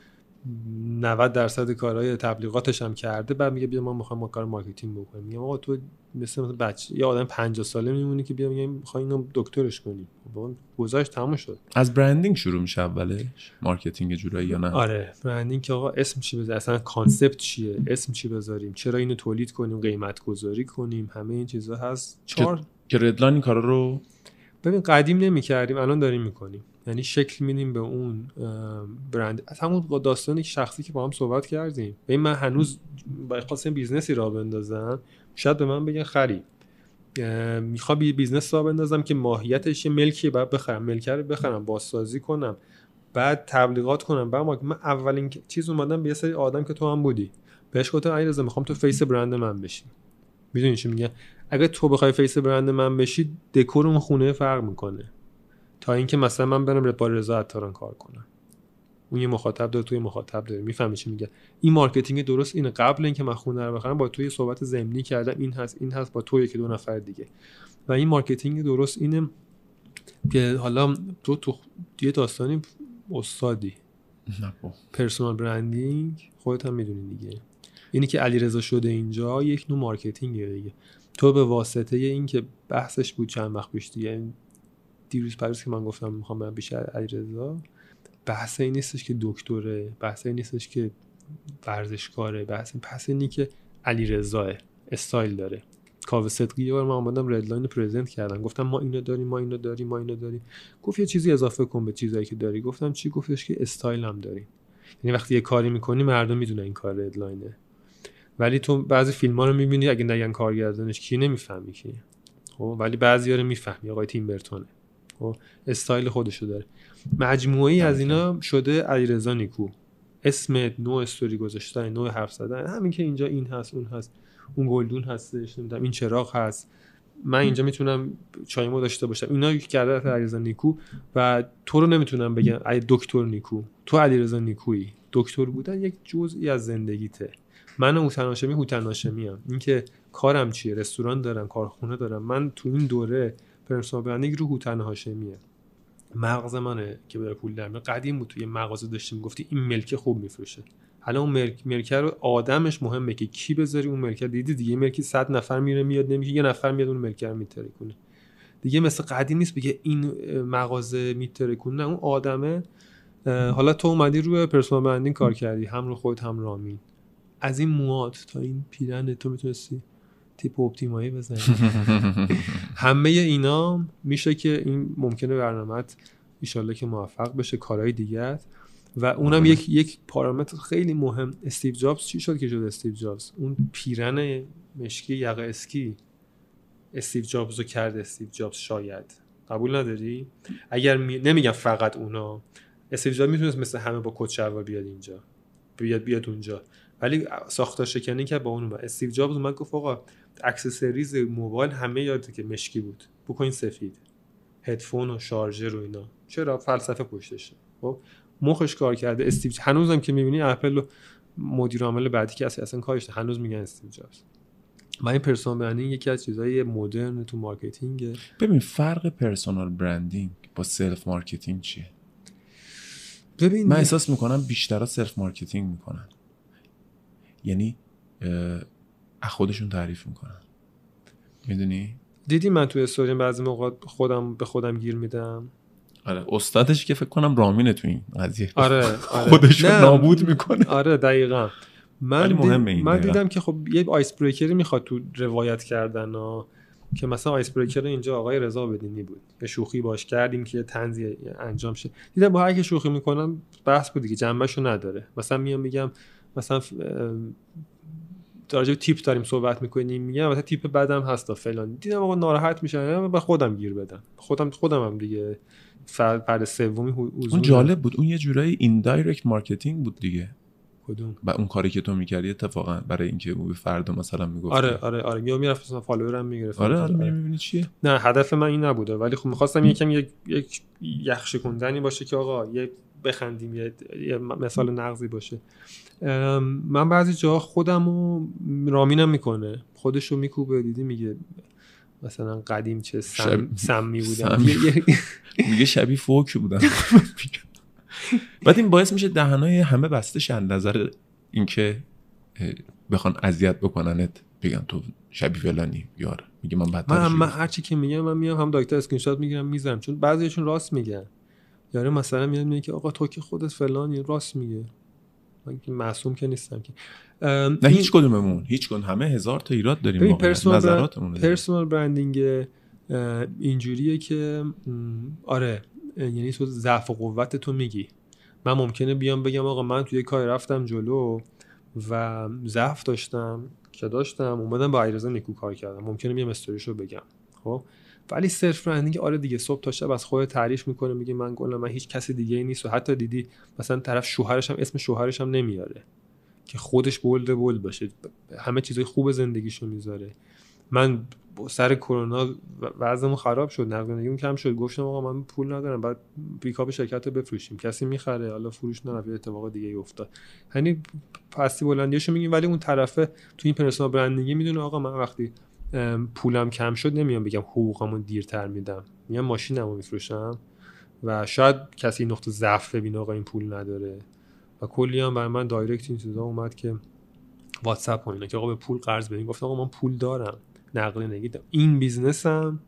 90 درصد کارهای تبلیغاتش هم کرده بعد میگه بیا ما می‌خوایم ما کار marketing بکنیم. میگم آقا تو مثل مثل بچه یه آدم 50 ساله میمونی که بیا میگه می‌خوای اینو دکترش کنی. بابا گذشت تموم شد. از branding شروع میشه اولش؟ marketing جورایی یا نه؟ آره branding که آقا اسم چی بذاریم اصلا concept چیه؟ اسم چی بذاریم؟ چرا اینو تولید کنیم؟ قیمت گذاری کنیم؟ همه این چیزا هست. چهار که Redline این کارا رو ببین قدیم نمی‌کردیم الان داریم می‌کنیم. یعنی شکل میدیم به اون برند. از همون داستانی شخصی که با هم صحبت کردیم. به من هنوز با خواستم business ی راه بندازم. شاید به من بگن خری می‌خوام business راه بندازم که ماهیتش ملکی بعد بخرم ملکه رو بخرم بازسازی کنم بعد تبلیغات کنم. بعد من اولین چیز اومدم به یه سری آدم که تو هم بودی. بهش گفتم علیرضا می‌خوام تو face brand من بشی. می‌دونی چی میگه اگه تو بخوای face brand من بشی دکور اون خونه فرق می‌کنه. تا اینکه مثلا من برم با رضا عطاران کار کنم. اون یه مخاطب داره توی مخاطب داره می‌فهمی چی میگه. این marketing درست اینه. قبل اینکه من خونه رو بخرم با توی صحبت زمینی کردم. این هست این هست با توی که دو نفر دیگه. و این marketing درست اینه که حالا تو تو یه داستانی استادی. personal branding خودت هم می‌دونی دیگه. اینی که علیرضا شده اینجا یک نوع marketing دیگه. تو به واسطه این که بحثش بود چند وقت پیش دیگه دیروز پریروز که من گفتم می‌خوام برم بیشتر علیرضا بحث این نیستش که دکتره بحث این نیستش که ورزشکاره بحث پس اینی که علیرضا استایل داره. کاوه صدقی یه بار من اومدم Redline present کردم. گفتم ما اینو داریم ما اینو داریم ما اینو داریم. گفت یه چیزی اضافه کن به چیزایی که داری. گفتم چی؟ گفتش که استایل هم داریم. یعنی وقتی یه کاری می‌کنی مردم می‌دونن این کار Redline ه. ولی تو بعضی فیلم ها رو می‌بینی اگه نگن کارگردانش کی نمی‌فهمی کی. خب ولی بعضی رو می‌فهمی آقای تیم برتونه. خب استایل خودشو داره. مجموعی از اینا شده علیرضا نیکو. اسم نوع استوری گذاشتن نوع حرف زدن. همین که اینجا این هست اون هست. اون گلدون هستش نمی‌دونم این چراغ هست. من اینجا می‌تونم چایمو داشته باشم. اینا کرده علیرضا نیکو و تو رو نمی‌تونم بگم. ای دکتر نیکو. تو علیرضا نیکویی. دکتر بودن یک جزئی از زندگیته. من هوتن هاشمی هوتن هاشمی ام. اینکه کارم چیه؟ رستوران دارم کارخونه دارم. من تو این دوره پرسونال برندینگ رو هوتن هاشمیه مغز منه که به پول در قدیم بود توی مغازه داشتیم گفتی این ملک خوب میفروشه. حالا اون ملک ملکه رو آدمش مهمه که کی بذاری اون ملکه دیدی دیگه ملکی 100 نفر میره میاد نمیشه یه نفر میاد اون ملکه رو کنه. دیگه مثل قدیم نیست بگه این مغازه میتره کنه. اون آدمه. حالا تو اومدی روی personal branding کار کردی. هم رو خود هم رامین از این موهات تا این پیرن تو می‌تونستی تیپ اپتیمایی بزنی. همه اینا میشه که این ممکنه برنامهت ایشالله که موفق بشه کارهای دیگه و اونم آره. یک یک پارامتر خیلی مهم. استیو جابز چی شد که شد استیو جابز؟ اون پیرن مشکی یقه اسکی. استیو جابز رو کرد استیو جابز شاید. قبول نداری؟ اگر نمیگم فقط اونا. استیو جابز می‌تونست مثل همه با کت شلوار بیاد اینجا. بیاد بیاد اونجا. ولی ساختار شکنی که با اون اومد. استیو جابز اومد گفت آقا accessories موبایل همه یادته که مشکی بود. بکنین سفید. هدفون و شارژر و اینا. چرا؟ فلسفه پشتشه خب؟ مخش کار کرده. استیو هنوزم که می‌بینی اپل و مدیر عامل بعدی که اصلا کارش هنوز میگن استیو جابز. و این personal branding یکی از چیزهای مدرن تو marketing. ببین فرق personal branding با self marketing چیه؟ ببین من احساس می‌کنم بیشترها self marketing می‌کنن. یعنی خودشون تعریف می‌کنن. می‌دونی؟ دیدی من تو استوریم بعضی موقع خودم به خودم گیر میدم؟ آره استادش که فکر کنم رامینه تو این قضیه. آره, آره. خودش نابود می‌کنه. آره دقیقا. من, مهمه من دیدم که خب یه آیس بریکری می‌خواد تو روایت کردن ها. که مثلا آیس بریکر اینجا آقای رضا بدینی بود. یه شوخی باش کردیم که تنزی انجام شه. دیدم با هر کی شوخی می‌کنم بحث بود دیگه جنبهشو نداره. مثلا میام میگم مثلا در تیپ داریم صحبت می‌کنیم میگم مثلا تیپ بدم هست فلان. دیدم آقا ناراحت میشن به خودم گیر بدم. خودم خودم هم دیگه فرد سومی اون جالب بود اون یه جورایی indirect marketing بود دیگه. کدوم؟ و اون کاری که تو می‌کردی اتفاقا برای اینکه او به فرد مثلا می‌گفت آره آره آره یا می‌رفت مثلا follower م می‌گرفت. آره آره, آره. می‌بینی چیه؟ نه هدف من این نبوده ولی خب می‌خواستم یکم یک یک یخ باشه که آقا یه بخندیم یه, یه مثال نقضی باشه. من بعضی جا خودم و رامینم می‌کنه. خودشو میکوبه دیدی؟ میگه مثلا قدیم چه سم... سمی بودم. میگه شبیه فوک بودم. بعد این باعث میشه دهنای همه بسته شن نظر اینکه بخوان اذیت بکننت. بگن تو شبیه فلانی یار. میگه من بدتر من, من هر چی که میگم من میام هم دکتر اسکرین شات می‌گیرم می‌ذارم. چون بعضیشون راست میگن. یاره مثلا میاد میگه که آقا تو که خودت فلانی راست میگه. معصوم که نیستم که نه این- هیچ کدوممون هیچ کدوم همه هزار تا ایراد داریم واقعا. پرسونال. پرسونال برندینگ اینجوریه که آره یعنی تو ضعف و قوت تو میگی من ممکنه بیام بگم آقا من توی کار رفتم جلو و ضعف داشتم که داشتم اومدم با علیرضا نیکو کار کردم ممکنه بیام استوریشو بگم خب ولی self branding آره دیگه صبح تا شب از خود تعریف می‌کنه میگه من گلم من هیچ کسی دیگه ای نیست و حتی دیدی مثلا طرف شوهرش هم اسم شوهرش هم نمیاره که خودش bold bold باشه همه چیزای خوب زندگیشو می‌ذاره. من سر کرونا وضعمون خراب شد نقدینگیمون کم شد گفتم آقا من پول ندارم بعد پیکاپ شرکت رو بفروشیم. کسی می‌خره حالا فروش نرفت یه اتفاق دیگه ای افتاد. یعنی پستی بلندیاشو میگیم ولی اون طرفه تو این personal branding می‌دونه آقا من وقتی پولم کم شد نمیام بگم حقوقمو دیرتر میدم. میام ماشینمو میفروشم و شاید کسی نقطه ضعف ببینه آقا این پول نداره. و کلی هم برای من direct این چیزا اومد که واتساپ و اینا که آقا به پول قرض بدین. گفتم آقا من پول دارم. نقدینگی دارم. این business م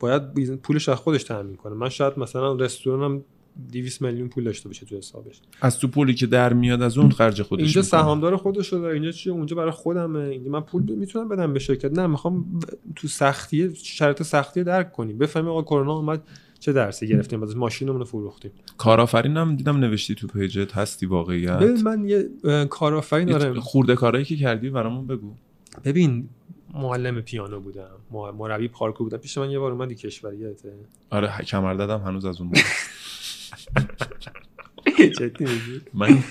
باید business پولش از خودش تامین کنه. من شاید مثلا رستورانم 200 میلیون پول داشته باشه تو حسابش. از تو پولی که در میاد از اون خرج خودش اینجا. سهامدار خودش داره. اینجا چیه اونجا برای خودمه. اینجا من پول می‌تونم بدم به شرکت. نه می‌خوام تو سختی شرط سختی درک کنیم. بفهمیم آقا کرونا اومد چه درسی گرفتیم؟ بعد ماشینمون رو فروختیم. کارآفرینم دیدم نوشتی تو page ت. هستی واقعیت. ببین من یه کارآفرین دارم خرده کارایی که کردی برامون بگو. ببین معلم پیانو بودم. مربی پارکور بودم. پیش من یه بار اومدی کشوریته آره ه- کمردردم هنوز از اون. جدی من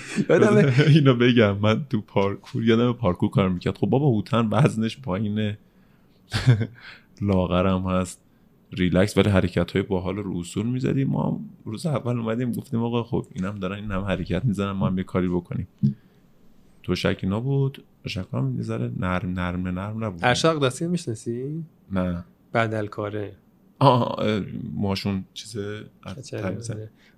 اینو بگم. من تو پارکور یادم پارکور کار می‌کرد. خب بابا هوتن وزنش پایینه لاغرم هست. ریلکس ولی حرکت های باحال رو اصول می‌زدیم. ما هم روز اول اومدیم گفتیم آقا خب اینم دارن این هم حرکت می‌زنن ما هم یه کاری بکنیم. تو شک اینا بود. شک هم یه ذره نرم نرم نرم نبود. ارشق دستی می‌شناسی؟ نه. بدل کاره. آه ماشون چیز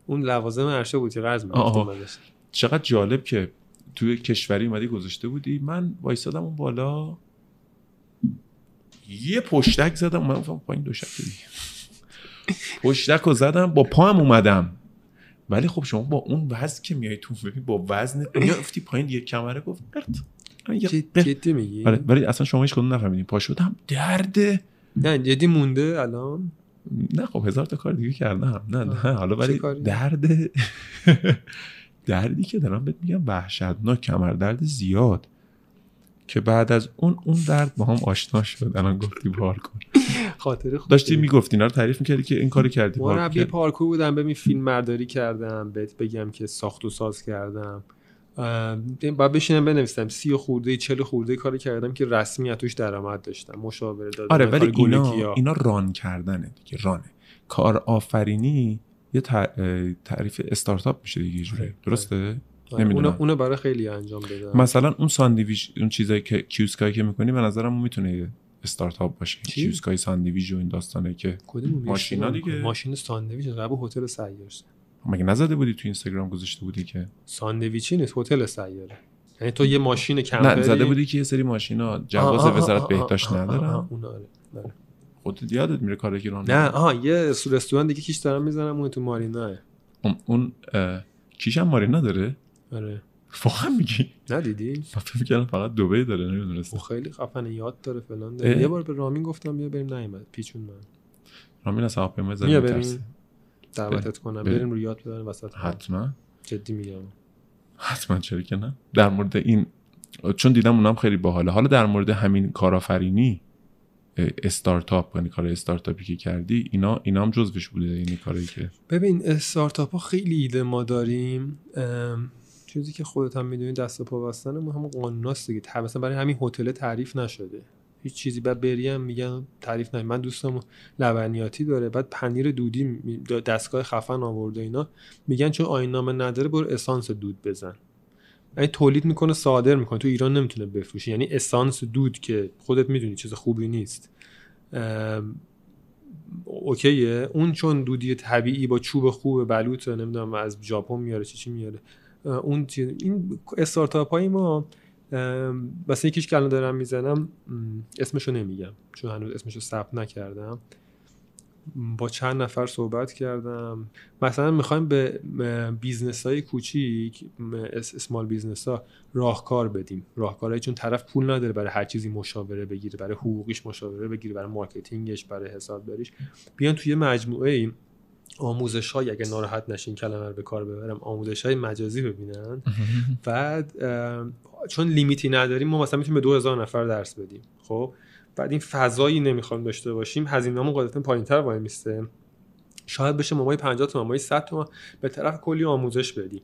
اون لوازم عرشه بود که قرض. می‌گرفتیم ازش چقدر جالب که توی کشوری اومدی گذاشته بودی. من وایسادم اون بالا. یه پشتک زدم. من گفتم پایین دوشک دیگه. پشتک رو زدم. با پام اومدم. ولی خب شما با اون وزن که میای تو ببین با وزن میافتی پایین. یه کمره گفت قرت. جدی میگی؟ آره. ولی اصلا شما هیچ کدوم نفهمیدین. پا شدم درده نه جدی مونده الان. نه خب هزار تا کار دیگه کردم. نه نه حالا ولی کاری؟ درد دردی که دارم بهت میگم وحشتناک کمر درد زیاد. که بعد از اون اون درد با هم آشنا شد. الان گفتی بار کن. خاطره خوب داشتی می‌گفتی اینا رو تعریف می‌کردی که این کارو کردی. مربی. پارکور بودم ببین فیلم برداری کردم. بهت بگم که ساخت و ساز کردم. باید بشینم بنویسم سی و خورده چل خورده کاری کردم که رسمی از توش درآمد داشتم مشاوره دادم آره ولی اینا. اینا ران کردنه دیگه رانه کار آفرینی یه تعریف استارتاپ میشه دیگه یه جوری آره. درسته آره، نمی‌دونم. اونو, اونو برای خیلی انجام دادم مثلا اون ساندویچ اون چیزایی که کیوسکایی که می‌کنی به نظرم می‌تونه استارتاپ باشه؟ کیوسکای ساندویچ و این داستانه که ماشینا دیگه. ماشین ساندویچ قبل هتل سیاره مگه نزده بودی تو اینستاگرام گذاشته بودی که؟ ساندویچی نیست هتل سیاره. یعنی تو یه ماشین نه کمپری زده بودی که یه سری ماشینا جواز وزارت بهداشت ندارن؟ اون آره. آره. خودت یادت میره کاری که نه؟ آها یه رستوران دیگه کیش دارم می‌زنم اون تو ماریناه. اون- کیش هم مارینا داره؟ آره. واقعا میگی؟ ندیدی؟ من فکر می‌کردم فقط دبی داره نمی‌دونستم. خیلی خفنه یاد داره فلان داره؟ یه بار به رامین گفتم بیا بریم نیومد پیچون من. رامین از هواپیما ترسه دعوتت کنم. بریم. رو یاد ببریم وسط هم. حتما. جدی میگم. حتما چرا که نه؟ در مورد این چون دیدم اونم خیلی باحاله. حالا در مورد همین کارآفرینی استارتاپ یعنی کار استارتاپی که کردی اینا اینا هم جزوش بوده یعنی کاری که ببین استارتاپ ها خیلی ایده ما داریم. چیزی که خودت هم می‌دونی دست و پا بستن ما همون قانوناست دیگه. مثلا برای همین هتل تعریف نشده. هیچ چیزی. بعد بریم میگن تعریف نه من دوستم لبنیاتی داره. بعد پنیر دودی دستگاه خفن آورده اینا. میگن چون آینامه نداره برو اسانس دود بزن. یعنی تولید می‌کنه صادر می‌کنه. تو ایران نمی‌تونه بفروشه. یعنی اسانس دود که خودت می‌دونی چیز خوبی نیست. اوکیه. اون چون دودی طبیعی با چوب خوب بلوط نمی‌دونم از ژاپن میاره چی چی میاره. اون چی- این استارتاپ های ما بس یکیش که الان دارم می‌زنم اسمشو نمیگم. چون هنوز اسمشو ثبت نکردم. با چند نفر صحبت کردم. مثلا می‌خوایم به business های کوچیک small business ها راهکار بدیم. راهکارهایی چون طرف پول نداره برای هر چیزی مشاوره بگیره برای حقوقیش مشاوره بگیره برای marketing ش برای حسابداریش. بیان توی مجموعه ای آموزش های اگه ناراحت نشین کلمه رو به کار ببرم آموزش های مجازی ببینن. بعد چون limit ی نداریم ما مثلا می‌تونیم به 2000 نفر درس بدیم خب؟ بعد این فضایی نمی‌خوایم داشته باشیم هزینه‌مون قاعدتا پایینتر وای میسته. شاید بشه ماهی 50 تومن ماهی 100 تومن به طرف کلی آموزش بدیم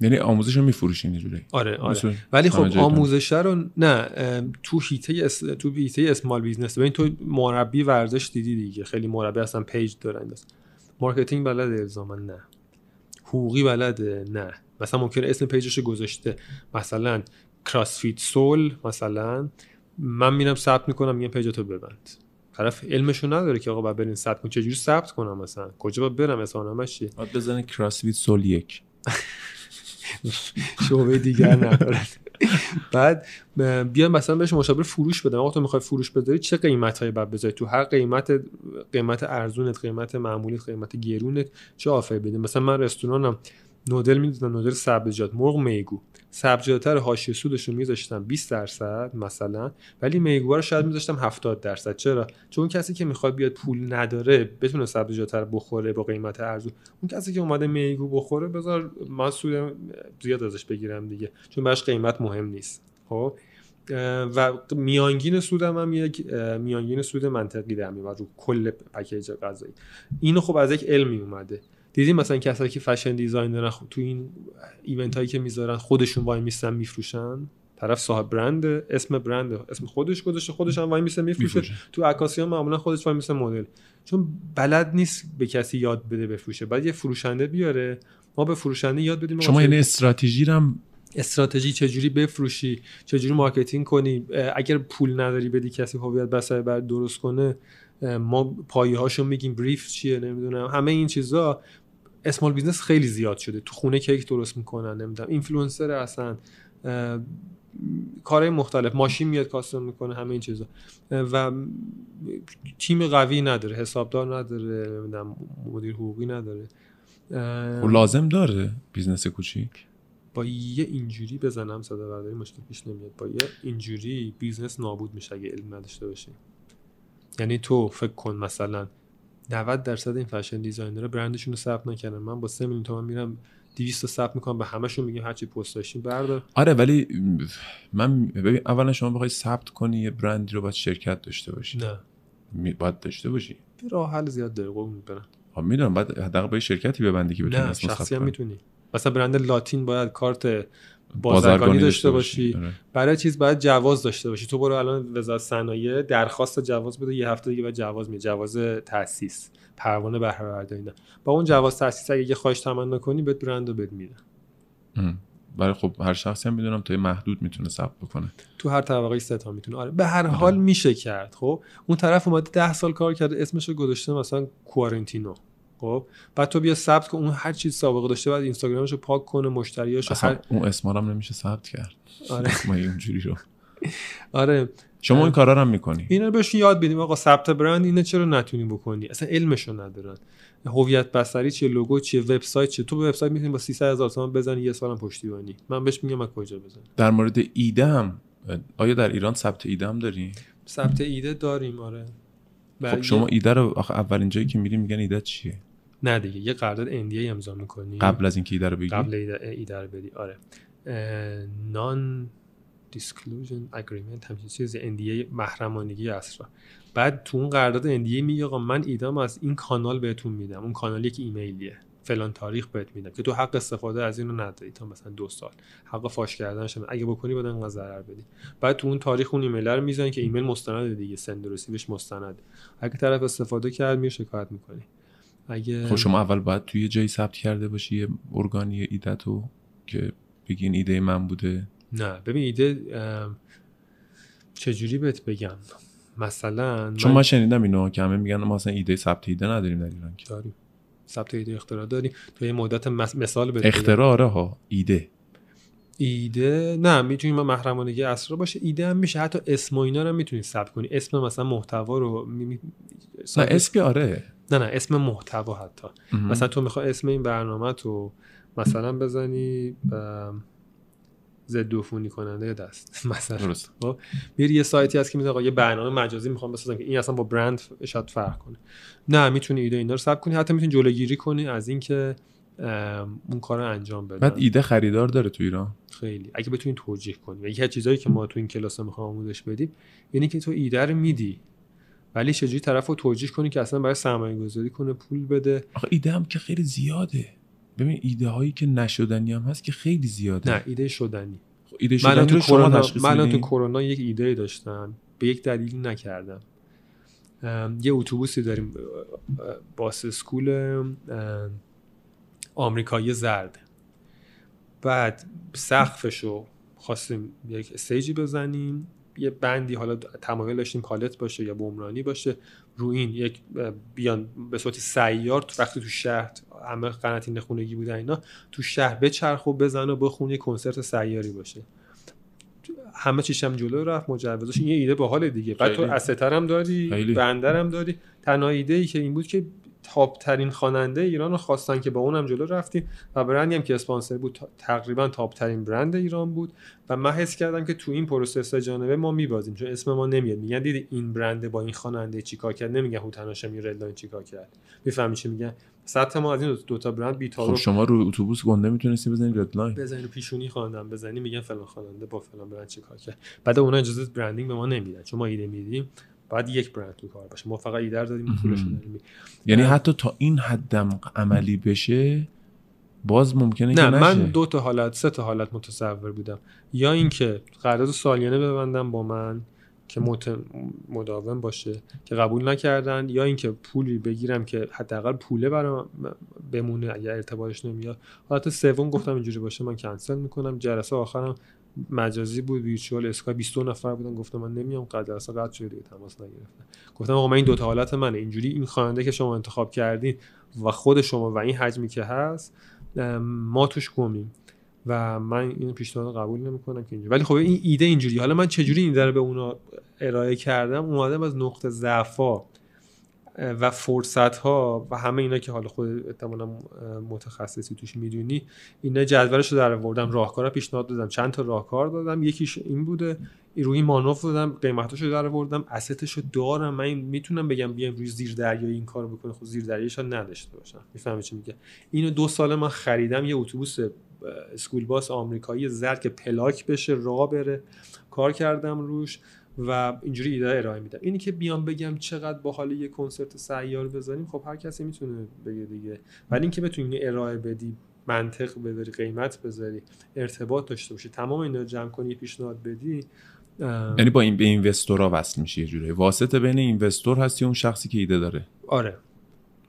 یعنی آموزش رو میفروشین اینجوری؟ آره آره. ولی خب آموزش رو نه تو هیته اس... تو هیته small business ببین تو مربی ورزش دیدی دیگه خیلی مربی اصلا page دارن. دست. marketing بلده الزاما نه. حقوقی بلده نه. مثلا ممکنه اسم page ش گذاشته. مثلا کراسفیت سول مثلا من میرم ثبت می‌کنم میگم page تو ببند. طرف علمشو نداره که آقا باید برین ثبت کن. چجوری ثبت کنم مثلا؟ کجا باید برم؟ اظهارنامه‌ش چیه؟ باید بزنی کراسفیت سول یک. شعبه دیگر ندارن بعد بیان مثلا بهش مشاور فروش بدم آقا تو می‌خوای فروش بذاری چه قیمت هایی باید بذاری؟ تو هر قیمت قیمت ارزونت قیمت معمولیت قیمت گرونت چه آفر بدیم مثلا من رستورانم. نودل می‌دونم نودل سبزیجات. مرغ میگو. سبزیجات رو حاشیه سودش رو میذاشتم 20 درصد مثلا ولی میگو رو شاید میذاشتم 70 درصد. چرا؟ چون کسی که می‌خواد بیاد پول نداره بتونه سبزیجات رو بخوره با قیمت ارزون. اون کسی که اومده میگو بخوره بذار من سود زیاد ازش بگیرم دیگه چون براش قیمت مهم نیست. خب؟ و میانگین سودم هم یک میانگین سود منطقی در میاد رو کل package غذایی. اینو خب از یک علمی اومده. دیدیم مثلا کسایی که fashion designer ن خب تو این event هایی که می‌ذارن خودشون وای میستن میفروشن. طرف صاحب برند اسم برند اسم خودش گذاشته خودش هم وای میسه میفروشه. میفروشه. تو عکاسی ها معمولا خودش وای میسه مدل. چون بلد نیست به کسی یاد بده بفروشه. بعد یه فروشنده بیاره. ما به فروشنده یاد بدیم شما یعنی استراتژی رو هم استراتژی چجوری بفروشی؟ چجوری marketing کنی؟ اگر پول نداری بدی کسی هویت بصری برات درست کنه ما پایه هاشو میگیم. brief چیه؟ نمی‌دونم. همه این چیزا small business خیلی زیاد شده. تو خونه کیک درست می‌کنن نمی‌دونم اینفلوئنسر هستن کارهای مختلف ماشین میاد custom می‌کنه همه این چیزا. و تیم قوی نداره حسابدار نداره نمی‌دونم مدیر حقوقی نداره. اه، خب لازم داره business کوچیک؟ با یه اینجوری بزنم صدا برداری مشکل پیش نمیاد. با یه اینجوری business نابود میشه اگه علم نداشته باشی. یعنی تو فکر کن مثلا 90 درصد این fashion designer ها برندشون رو ثبت نکردن. من با 3 میلیون تومن میرم 200 تا ثبت می‌کنم به همشون میگم هرچی پست داشتین بردار. آره ولی من ببین اولا شما بخوای ثبت کنی یه برندی رو باید شرکت داشته باشی. نه. باید داشته باشی. راه حل زیاد داره قول می‌برم خب می‌دونم بعد حداقل با شرکتی ببندی که بتونی نه شخصی هم. می‌تونی. مثلا برند لاتین باید کارت بازرگانی داشته باشی. آره. برای چیز باید جواز داشته باشی. تو برو الان وزارت صنایع درخواست جواز بده یه هفته دیگه بعد جواز میاد جواز تاسیس پروانه بهره برداری با اون جواز تاسیس اگه یه خواهش تمنا کنی بهت برند رو بد میدن. برای خب هر شخصی هم می‌دونم تا محدود می‌تونه ثبت بکنه. تو هر طبقه سه تا می‌تونه. آره. به هر حال میشه کرد خب. اون طرف اومده ده سال کار کرده اسمش رو گذاشته مثلا کوارنتینو. خب؟ بعد تو بیا ثبت کن اون هر چیز سابقه داشته بعد اینستاگرامش رو پاک کنه مشتریاشو اصلا هر... اون اسما رو هم نمیشه ثبت کرد. آره. اسمای اونجوری رو. آره. شما این کارا رو هم می‌کنی؟ اینا رو بهشون یاد بدیم. آقا ثبت برند اینو چرا نتونی بکنی؟ اصلا علمشو ندارن. هویت بصری چیه لوگو چیه وبسایت چیه؟ تو به وبسایت می‌تونی با 300 هزار تومان بزنی یه سالم پشتیبانی. من بهش میگم از کجا بزنی در مورد ایده هم آیا در ایران ثبت ایده هم داری؟ ثبت ایده داریم آره. خب شما ایده رو آخه اولین جایی که میری میگن ایده چیه؟ نه دیگه یه قرارداد NDA امضا می‌کنی. قبل از اینکه ایده رو بگی. قبل ایده, رو بدی آره. نان دیسکلوژن اگریمنت همچین چیزی NDA محرمانگی اسرار بعد تو اون قرارداد NDA میگه آقا من ایدام از این کانال بهتون میدم. اون کانال یک ایمیلیه. فلان تاریخ بهت میدم. که تو حق استفاده از اینو نداری. تا مثلا دو سال. حق فاش کردنش هم اگه بکنی باید انقدر ضرر بدی. بعد تو اون تاریخ اون ایمیل رو می‌زنی که ایمیل مستند دیگه. سند رسیدش مستند. اگه طرف استفاده کرد میره شکایت می‌کنی. اگه خب شما اول باید توی جایی ثبت کرده باشی یه ارگانی ایده تو که بگین ایده من بوده. نه ببین ایده چجوری بهت بگم؟ مثلا چون من شنیدم اینو که همه میگن ما اصلا ایده ثبت ایده نداریم در ایران که. داریم ثبت ایده اختراع داریم تو یه مدت مثال بده اختراع آره ها. ایده. ایده؟ نه می‌تونیم ما محرمانگی اسرار باشه. ایده هم میشه. حتی اسم و اینا رو می‌تونی ثبت کنی. اسم مثلا محتوا رو می... می... نه اسم که آره. نه نه اسم محتوا حتی. مثلا تو می‌خوای اسم این برنامه تو مثلا بزنی ضد عفونی کننده دست. مثلا. درست. خب میری یه سایتی هست که میگه یه برنامه مجازی می‌خوام بسازم که این اصلا با برند شاید فرق کنه. نه می‌تونی ایده اینا رو ثبت کنی حتی می‌تونی جلوگیری کنی از اینکه اون کار رو انجام بدن. بعد ایده خریدار داره تو ایران. خیلی. اگه بتونی توجیه کنی. یکی از چیزایی که ما تو این کلاس می‌خوام آموزش بدیم یعنی که تو ایده رو میدی. ولی چجوری طرف رو توجیه کنی که اصلا برای سرمایه گذاری کنه پول بده؟ آخه ایده هم که خیلی زیاده. ببین ایده هایی که نشدنی هم هست که خیلی زیاده. نه ایده شدنی. خب ایده من شدنی تو رو شما کرونا من تو؟ کرونا یک ایده داشتم. به یک دلیلی نکردم. یه اتوبوسی داریم باس اسکول آمریکایی زرد. بعد سقفشو خواستیم یک استیجی بزنیم. یه بندی حالا تمایل داشتیم پالت باشه یا بمرانی باشه رو این یک بیان به صورت سیار تو- وقتی تو شهر همه قناتین خونگی بودن اینا تو شهر بچرخ و بزن و بخون یه کنسرت سیاری باشه همه چیشم جلو رفت مجوزش این یه ایده باحال دیگه بعد تو. استر هم داری. بندر هم داری تنها ایده ای که این بود که top ترین خواننده ایران رو خواستن که با اونم جلو رفتیم و برندی هم که اسپانسر بود تقریبا top ترین برند ایران بود و من حس کردم که تو این process جانبه ما میبازیم چون اسم ما نمیاد. میگن دیدی این برند با این خواننده چیکار کرد؟ نمیگن هوتن هاشمی ردلاین چیکار کرد. می‌فهمی چی میگن؟ سطح ما از این دو تا برند بی خب شما رو اتوبوس گنده می‌تونستی بزنید ردلاین. بزنی رو پیشونی خواننده هم بزنی میگن فلان خواننده با فلان برند چه کار کرد. بعد اونا اجازه برندینگ به ما نمیدن چون ما ایده میدیم. بعد یک برند تو کار باشه. ما فقط ایده رو دادیم پولش یعنی. حتی تا این حدم عملی بشه باز ممکنه که نه من. دو تا حالت سه تا حالت متصور بودم. یا اینکه قرارداد سالیانه ببندم با من که مت... مداوم باشه که قبول نکردن یا اینکه پولی بگیرم که حداقل پوله برام بمونه اگر ارتباطش نمیاد. حالت سوم گفتم اینجوری باشه من کنسل می‌کنم. جلسه آخرم مجازی بود ویرچوال اسکای 22 نفر بودن. گفتم من نمیام قد جلسه قطع شده تماس نگرفتن. گفتم آقا من این دو تا حالت منه. اینجوری این خواننده که شما انتخاب کردین و خود شما و این حجمی که هست ما توش گمیم. و من این پیشنهاد قبول نمی‌کنم که اینجوری. ولی خب این ایده اینجوری. حالا من چجوری این رو به اونا ارائه کردم؟ اومدم از نقطه ضعفا. و فرصت ها و همه اینا که حالا خود احتمالاً متخصصی توش می‌دونی اینا جدولش رو در آوردم. راهکارا پیشنهاد دادم. چند تا راهکار دادم. یکیش این بوده. روی مانوف دادم. قیمتاشو در آوردم. اسستشو دارم. من می‌تونم بگم بیام روی زیر دریایی این کارو بکنه خب زیر دریایش نداشته باشم. می‌فهمی چی میگه اینو دو سال من خریدم. یه اتوبوس اسکول باس آمریکایی زرد که پلاک بشه راه بره. کار کردم روش. و اینجوری ایده ارائه میدم اینی که بیام بگم چقدر با حال یه کنسرت سیار بزنیم خب هر کسی می‌تونه بگه دیگه. ولی اینکه بتونی ارائه بدی منطق بذاری قیمت بذاری ارتباط داشته باشی تمام اینا رو جمع کنی پیشنهاد بدی یعنی با این به اینوستورا وصل میشه یه جوری. واسطه بین اینوستور هستی اون شخصی که ایده داره. آره.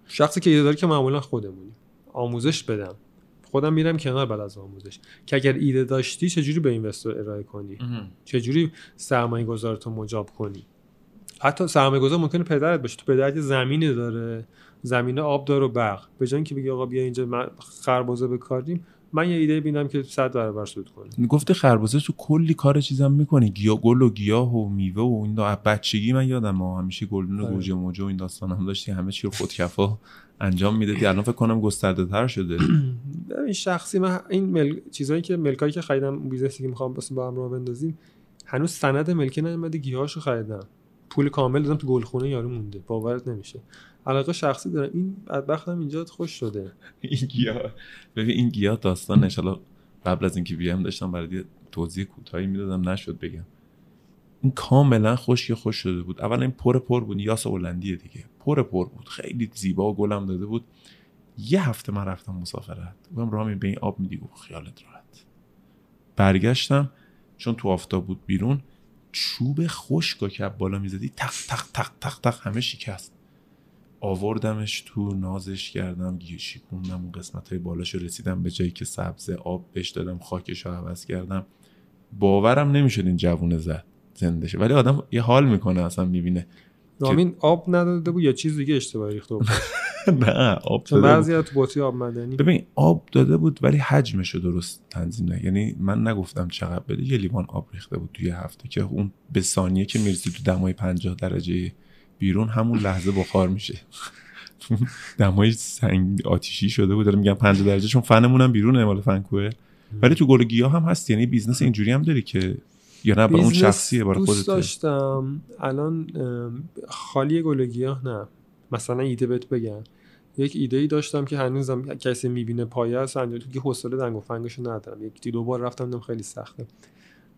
شخصی که ایده داره که معمولا خودمونیم. آموزش بدم. خودم میرم کنار بعد از آموزش که اگر ایده داشتی چجوری به اینوستور ارائه کنی؟ چجوری سرمایه گذارتو مجاب کنی؟ حتی سرمایه گذار ممکنه پدرت باشه. تو پدرت یه زمینی داره. زمینه آب داره و برق. به جای اینکه بگی آقا بیا اینجا من خربزه بکاریم من یه ایده بینم که 100 برابر سود کنه. گفته خربزه تو کلی کار چیزم می‌کنه گیا گل و گیاه و میوه و این دا بچگی من یادم ما همیشه گلدون و آره. گوجه موجه و این داستان هم داشتی. همه چی رو خودکفا. انجام می‌دادی الان فکر کنم گسترده تر شده. این شخصی من این مل... چیزایی که ملکایی که خریدم business ی که می‌خوام واسه با هم راه بندازیم هنوز سند ملکی نیومده گیاهاشو خریدم. پول کامل دادم تو گلخونه یارو مونده. باورت نمیشه. علاقه شخصی دارم این بدبختم اینجا خوش شده. این گیاه. ببین این گیاه داستان ان قبل از اینکه بیام داشتم برای توضیح کوتاهی می‌دادم. نشد بگم. این کاملا خشک خوش شده بود. اول این پر پر بود. یاس هلندیه دیگه. پر پر بود. خیلی زیبا گلم داده بود. یه هفته من رفتم مسافرت. گفتم رامین به این آب میدی؟ گفت خیالت راحت. برگشتم. چون تو آفتاب بود بیرون چوب خشک که بالا می‌زدی. تق تق تق تق تق همه شکست. آوردمش تو نازش کردم گیه شیکوندم اون قسمت های بالاش رسیدم به جایی که سبز آب بهش دادم خاکش رو عوض کردم. باورم نمی‌شد این جوونه زد زنده شه. ولی آدم یه حال می‌کنه اصلا می‌بینه. رامین آب نداده بود یا چیز دیگه اشتباهی ریخته بود؟ نه آب داده بود. بعضی تو بطری آب معدنی ببین آب داده بود ولی حجمش رو درست تنظیم نه. یعنی من نگفتم چقدر بده یه لیوان آب ریخته بود توی هفته که اون به ثانیه که می‌رسی تو دمای 50 درجه بیرون همون لحظه بخار میشه. دمای سنگ آتیشی شده بود. دارم میگم 50 درجه چون فنمون هم بیرونه مال فنکوه. ولی تو گل هم هست. یعنی business اینجوری هم داری که یا نه؟ با اون شخصیه برای خودت داشتم. الان خالی گل گیاه نه. مثلا ایده بهت بگم. یک ایده ای داشتم که هنوزم کسی می‌بینه پایه است انجام تو که حوصله دنگ و فنگشو ندارم. یک دو بار رفتم دیدم خیلی سخته.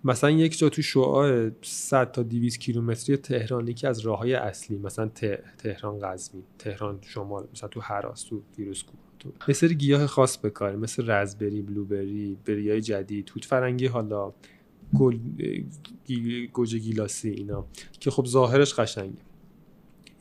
مثلا یک جا تو شعاع 100 تا 200 کیلومتری تهران یکی از راههای اصلی مثلا ته- تهران قزوین تهران شمال مثلا تو هراس تو فیروزکوه تو یه سری گیاه خاص بکاری مثل رزبری بلوبری بریای جدید توت فرنگی حالا. گل گوجه گیلاسی اینا که خب ظاهرش قشنگه.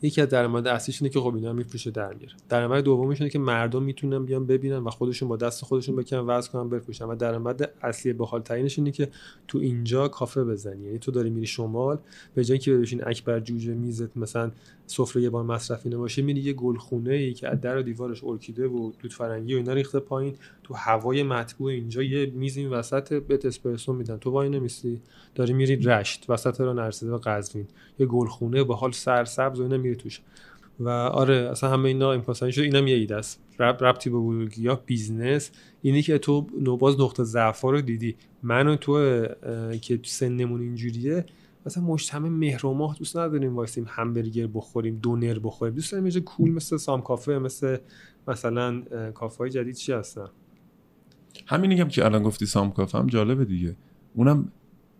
یکی از درآمد اصلیش اینه که خب اینا میفروشه در میاره. درآمد دومش اینه که مردم می‌تونن بیان ببینن و خودشون با دست خودشون بکنن وزن کنن بفروشن. و درآمد اصلی باحال ترینش اینه که تو اینجا کافه بزنی. یعنی تو داری میری شمال به جای اینکه بشین اکبر جوجه میزت مثلا سفره یه بار مصرفی نباشه میری یه گلخونه ای که از در و دیوارش ارکیده و توت فرنگی و اینا ریخته پایین تو هوای مطبوع اینجا یه میز این وسط بهت اسپرسو میدن. تو وای نمیستی داری میری رشت وسط رو نرسیده به قزوین. یه گلخونه با حال سرسبز و اینا میری توش. و آره اصلا همه اینا امکان شد. اینم یه ایده است. رب ربطی به بزرگی business. اینی که تو نوباز نقطه ضعف رو دیدی. من و تو که سنمون اینجوریه مثلا مجتمع مهر و ماه دوست نداریم وایسیم همبرگر بخوریم دونر بخوریم. دوست داریم یه cool مثل سام کافه مثل مثلا کافه های جدید چی هستن؟ همین میگم که الان گفتی سام کافه هم جالبه دیگه. اونم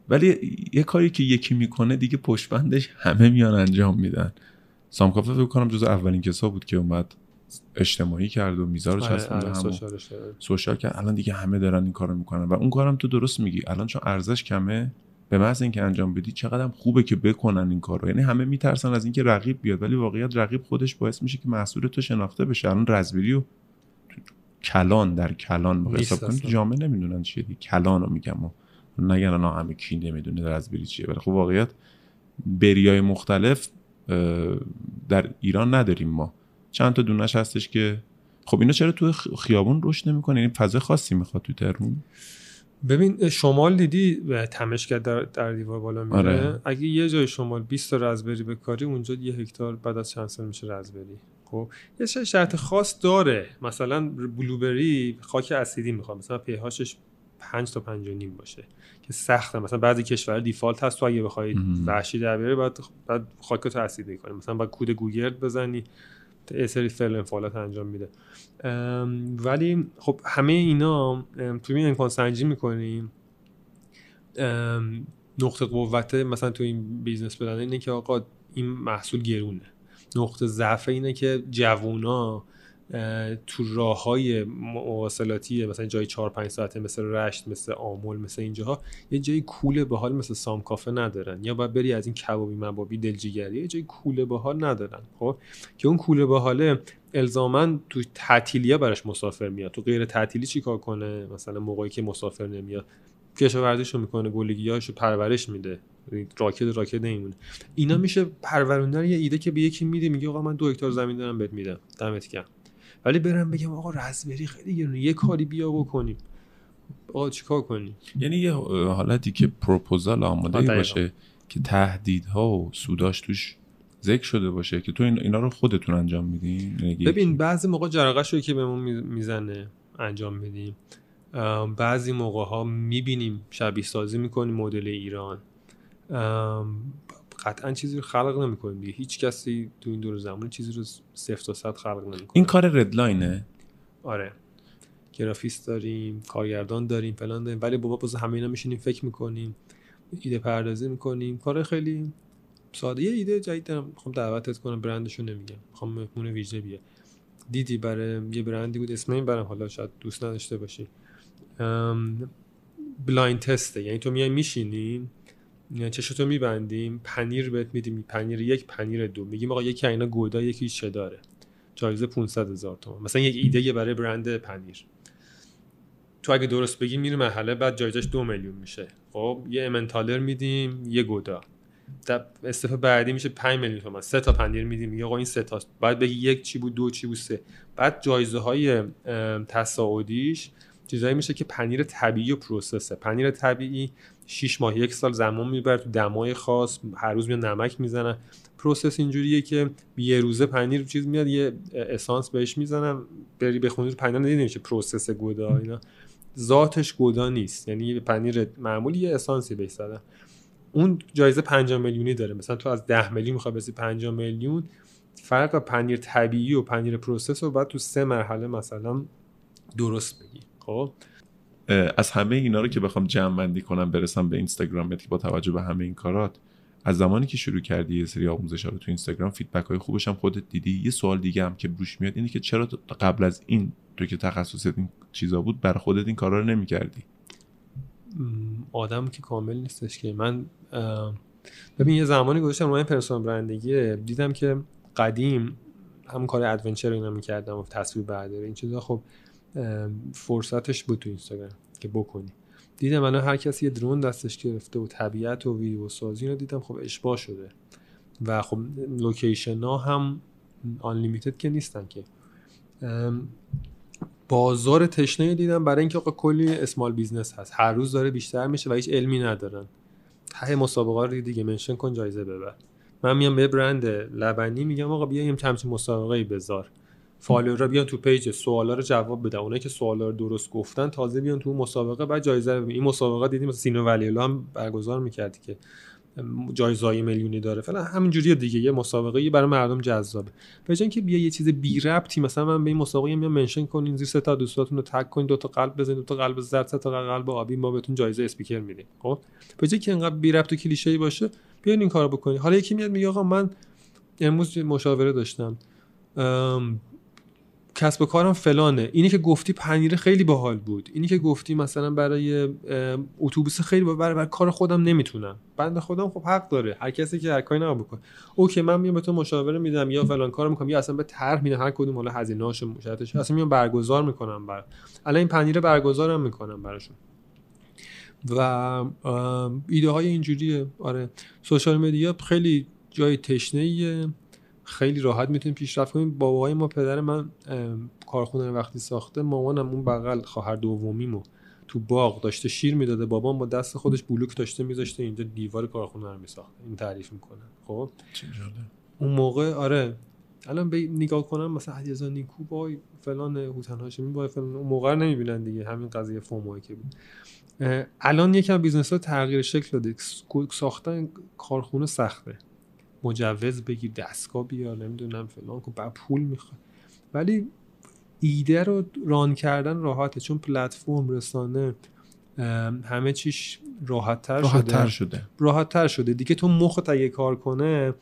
ولی یه کاری که یکی می‌کنه دیگه پشتبندش همه میان انجام میدن. سام کافه فکر کنم جز اولین کسا بود که اومد اجتماعی کرد و میزا رو آره، چسبوند هم. سوشال کرد الان دیگه همه دارن این کارو می‌کنن و اون کارم تو درست میگی. الان چون ارزش کمه به محض اینکه انجام بدی چقدر هم خوبه که بکنن این کارو. یعنی همه میترسن از اینکه رقیب بیاد ولی واقعیت رقیب خودش باعث میشه که محصول تو شناخته بشه. الان رزبری و کلان در کلان نیست حساب کنی. تو اصلا. جامعه نمی‌دونن چیه دیگه. کلان رو میگم و نگن الان همه کی نمی‌دونه رزبری چیه. ولی خب واقعیت بریای مختلف در ایران نداریم ما. چند تا دونش هستش که خب اینا چرا تو خیابون رشد نمی‌کنه؟ این فضا خاصی می‌خواد تو تهرون ببین شمال دیدی تمشکت در, در دیوار بالا میره؟ آره. اگه یه جای شمال 20 تا رزبری بکاری اونجا یه هکتار بعد از چند سال میشه رزبری. خب یه شرط خاص داره. مثلا blueberry خاک اسیدی می‌خواد. مثلا pH ش 5 تا 5 نیم باشه که سخته. مثلا بعضی کشورها default هست. تو اگه بخوای. وحشی در بیاری بعد بعد خاکتو اسیدی کنی مثلا با کود گوگرد بزنی. یه سری فعل انفعالات انجام میده. ولی خب همه اینا توی این امکان سنجی می‌کنیم. نقطه قوت مثلا تو این business بدن اینه که آقا این محصول گرونه. نقطه ضعف اینه که جوونا تو راه های مواصلاتی مثلا جای 4 5 ساعته مثل رشت مثل آمل مثل اینجاها یه جای کوله به حال مثل سام کافه ندارن. یا باید بری از این کبابی مبابی دلجیگری یه جای کوله به حال ندارن خب؟ که اون کوله به حاله الزاما تو تعطیلیا براش مسافر میاد. تو غیر تعطیلی چیکار کنه؟ مثلا موقعی که مسافر نمیاد. کشاورزیشو می‌کنه گلگیاشو پرورش میده. راکت راکت نمیمونه. اینا میشه پروروندن یه ایده که به یکی میده میگه آقا من دو هکتار زمین دارم بهت میدم. دمت گرم. ولی برم بگم آقا رزبری خیلی گرونه. یه کاری بیا بکنیم. آقا چیکار کنیم؟ یعنی یه حالتی که پروپوزال آماده. باشه که تهدیدها و سوداش توش ذکر شده باشه که تو این اینا رو خودتون انجام میدین؟ یعنی ببین بعضی موقع جرقه رو که بهمون می- می‌زنه انجام میدیم. بعضی موقع ها می‌بینیم شبیه سازی می‌کنیم مدل ایران. قطعا چیزی رو خلق نمی‌کنیم دیگه. هیچ کسی تو این دور زمان چیزی رو صفر تا صد خلق نمی‌کنه. این کار ردلاینه آره. گرافیست داریم کارگردان داریم فلان داریم. ولی بابا باز همه اینا میشینیم فکر می‌کنیم ایده پردازی می‌کنیم. کار خیلی ساده. یه ایده جدید دارم. می‌خوام دعوتت کنم برندشو نمیگم. می‌خوام مهمون ویژه بیه. دیدی برای یه برندی بود اسم این نبرم. حالا شاید دوست نداشته باشی. blind test ه یعنی تو میای میشینی؟ چشتو میبندیم پنیر بهت میدیم پنیر یک پنیر دو. میگیم آقا یکی اینا گودا یکی چداره. جایزه 500 هزار تومان. مثلا یک ایده برای برند پنیر. تو اگه درست بگی میری مرحله بعد جایزش دو میلیون میشه. خب یه امنتالر میدیم یه گودا. استفاده بعدی میشه 5 میلیون تومن سه تا پنیر میدیم. یا آقا این سه تاست. بعد بگی یک چی بود دو چی بود سه. بعد جایزه های تصاعدیش چیزایی میشه که پنیر طبیعی و process ه. پنیر طبیعی 6 ماه یک سال زمان می‌بره تو دمای خاص هر روز میاد نمک می‌زنن. process اینجوریه که یه روزه پنیر چیز میاد یه اسانس بهش می‌زنن بری بخونی پنیر ندیدی میشه process گودا اینا؟ ذاتش گودا نیست یعنی پنیر معمولی یه اسانسی بهش زدن. اون جایزه 5 میلیونی داره. مثلا تو از 10 میلیون می‌خوای برسی 5 میلیون فرق پنیر طبیعی و پنیر process رو بعد تو سه مرحله مثلا درست بگی. خب؟ از همه اینا رو که بخوام جمع بندی کنم برسم به اینستاگرام که با توجه به همه این کارات از زمانی که شروع کردی یه سری آموزش رو تو اینستاگرام feedback های خوبش هم خودت دیدی. یه سوال دیگه هم که بروش میاد اینه که چرا قبل از این تو که تخصصت این چیزا بود برای خودت این کارا رو نمی‌کردی؟ آدم که کامل نیستش که. من ببین یه زمانی گذاشتم روی personal branding دیدم که قدیم همون کار adventure اینا می‌کردم و تصویر برداری. این چیزا خب فرصتش بود تو اینستاگرام که بکنی. دیدم الان هر کسی یه drone دستش گرفته و طبیعت و ویدیو سازی رو دیدم خب اشباع شده. و خب location ها هم unlimited که نیستن که. بازار تشنه دیدم برای اینکه آقا کلی small business هست. هر روز داره بیشتر میشه و هیچ علمی ندارن. ته مسابقه رو دیگه mention کن جایزه ببر. من میام به برند لبنی میگم آقا بیا یه همچین مسابقه بذار. follower ا بیان تو page سوالا رو جواب بدن. اونایی که سوالا رو درست گفتن تازه بیان تو مسابقه بعد جایزه رو این مسابقه دیدیم مثلا سینو ولی هم برگزار می‌کردی که جایزه میلیونی داره. فعلا همینجوری دیگه. یه مسابقه برای مردم جذابه. به اینکه بیا یه چیز بی ربطی مثلا من به این مسابقه میام mention کنین زیر سه تا دوستاتون tag کنین دو تا قلب بزنین دو تا قلب زرد سه تا قلب آبی ما بهتون جایزه اسپیکر میدیم. خب؟ به که اینقدر بی ربط و کلیشه‌ای باشه بیاین این کارو بکنین. حالا یکی میاد میگه آقا من امروز مشاوره داشتم. کسب و کارم فلانه. اینی که گفتی پنیر خیلی باحال بود. اینی که گفتی مثلا برای اتوبوس خیلی برای, برای کار خودم نمی‌تونم. بنده خودم خب حق داره. هر کسی که هر کاری نباید بکنه. اوکی من میام به تو مشاوره میدم. یا فلان کار می‌کنم. یا اصلا به طرح میدم. هر کدوم حالا هزینه‌اش مشترکش اصلا میام برگزار می‌کنم بر الان این پنیر برگزارم می‌کنم براشون. و ایده های اینجوریه. آره. سوشال مدیا خیلی جای تشنه خیلی راحت می‌تونیم پیشرفت کنیم. بابای ما پدر من کارخونه وقتی ساخته مامانم اون بغل خواهر دومیمو تو باغ داشته شیر می‌داده. بابام با دست خودش بلوک داشته میذاشته اینجا دیوار کارخونه رو میساخته. این تعریف می‌کنه. خب؟ اون موقع آره. الان به نگاه کنم مثلا علیرضا نیکو by فلان هوتن هاشمی by فلان اون موقع نمی‌بینن دیگه. همین قضیه FOMO که بود. الان یکم business ها تغییر شکل داده. ساختن کارخونه سخته. مجوز بگیر دستگاه بیار نمی‌دونم فلان کن بعد پول می‌خواد ولی ایده رو run کردن راحته چون پلتفرم رسانه همه چیش راحت تر شده. شده. راحت تر شده. دیگه تو مخ اگه کار کنه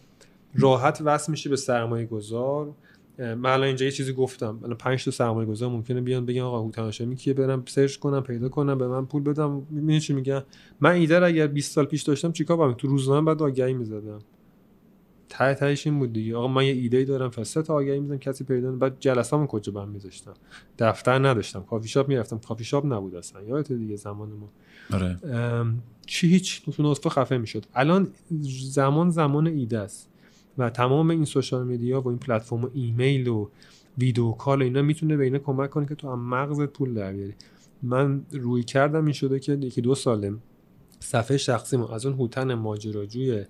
راحت وصل میشه به سرمایه گذار من الان اینجا یه چیزی گفتم. الان 5 تا سرمایه گذار ممکنه بیان بگن آقا هوتن هاشمی کیه؟ برم search کنم پیدا کنم به من پول بدم. چی میگن؟ من ایده اگر 20 سال پیش داشتم چیکار کنم؟ تو روزنامه بعد آگهی می‌زدم. ته تهش این بود دیگه. آقا من یه ایده دارم فسته تا آگهی می‌زنم کسی پیدا بعد جلسه‌مون کجا بهم میذاشتم؟ دفتر نداشتم کافی شاپ می‌رفتم. کافی شاپ نبود اصلا یادت دیگه زمان ما. آره. چی هیچ تو نصفه خفه می‌شد. الان زمان زمان ایده است و تمام این social media و این پلتفرم و ایمیل و video call و اینا می‌تونه به اینا کمک کنه که تو هم مغزت پول در بیاری. من رویکردم این شده که یکی دو ساله صفحه شخصی ما از اون هوتن ماجراجوی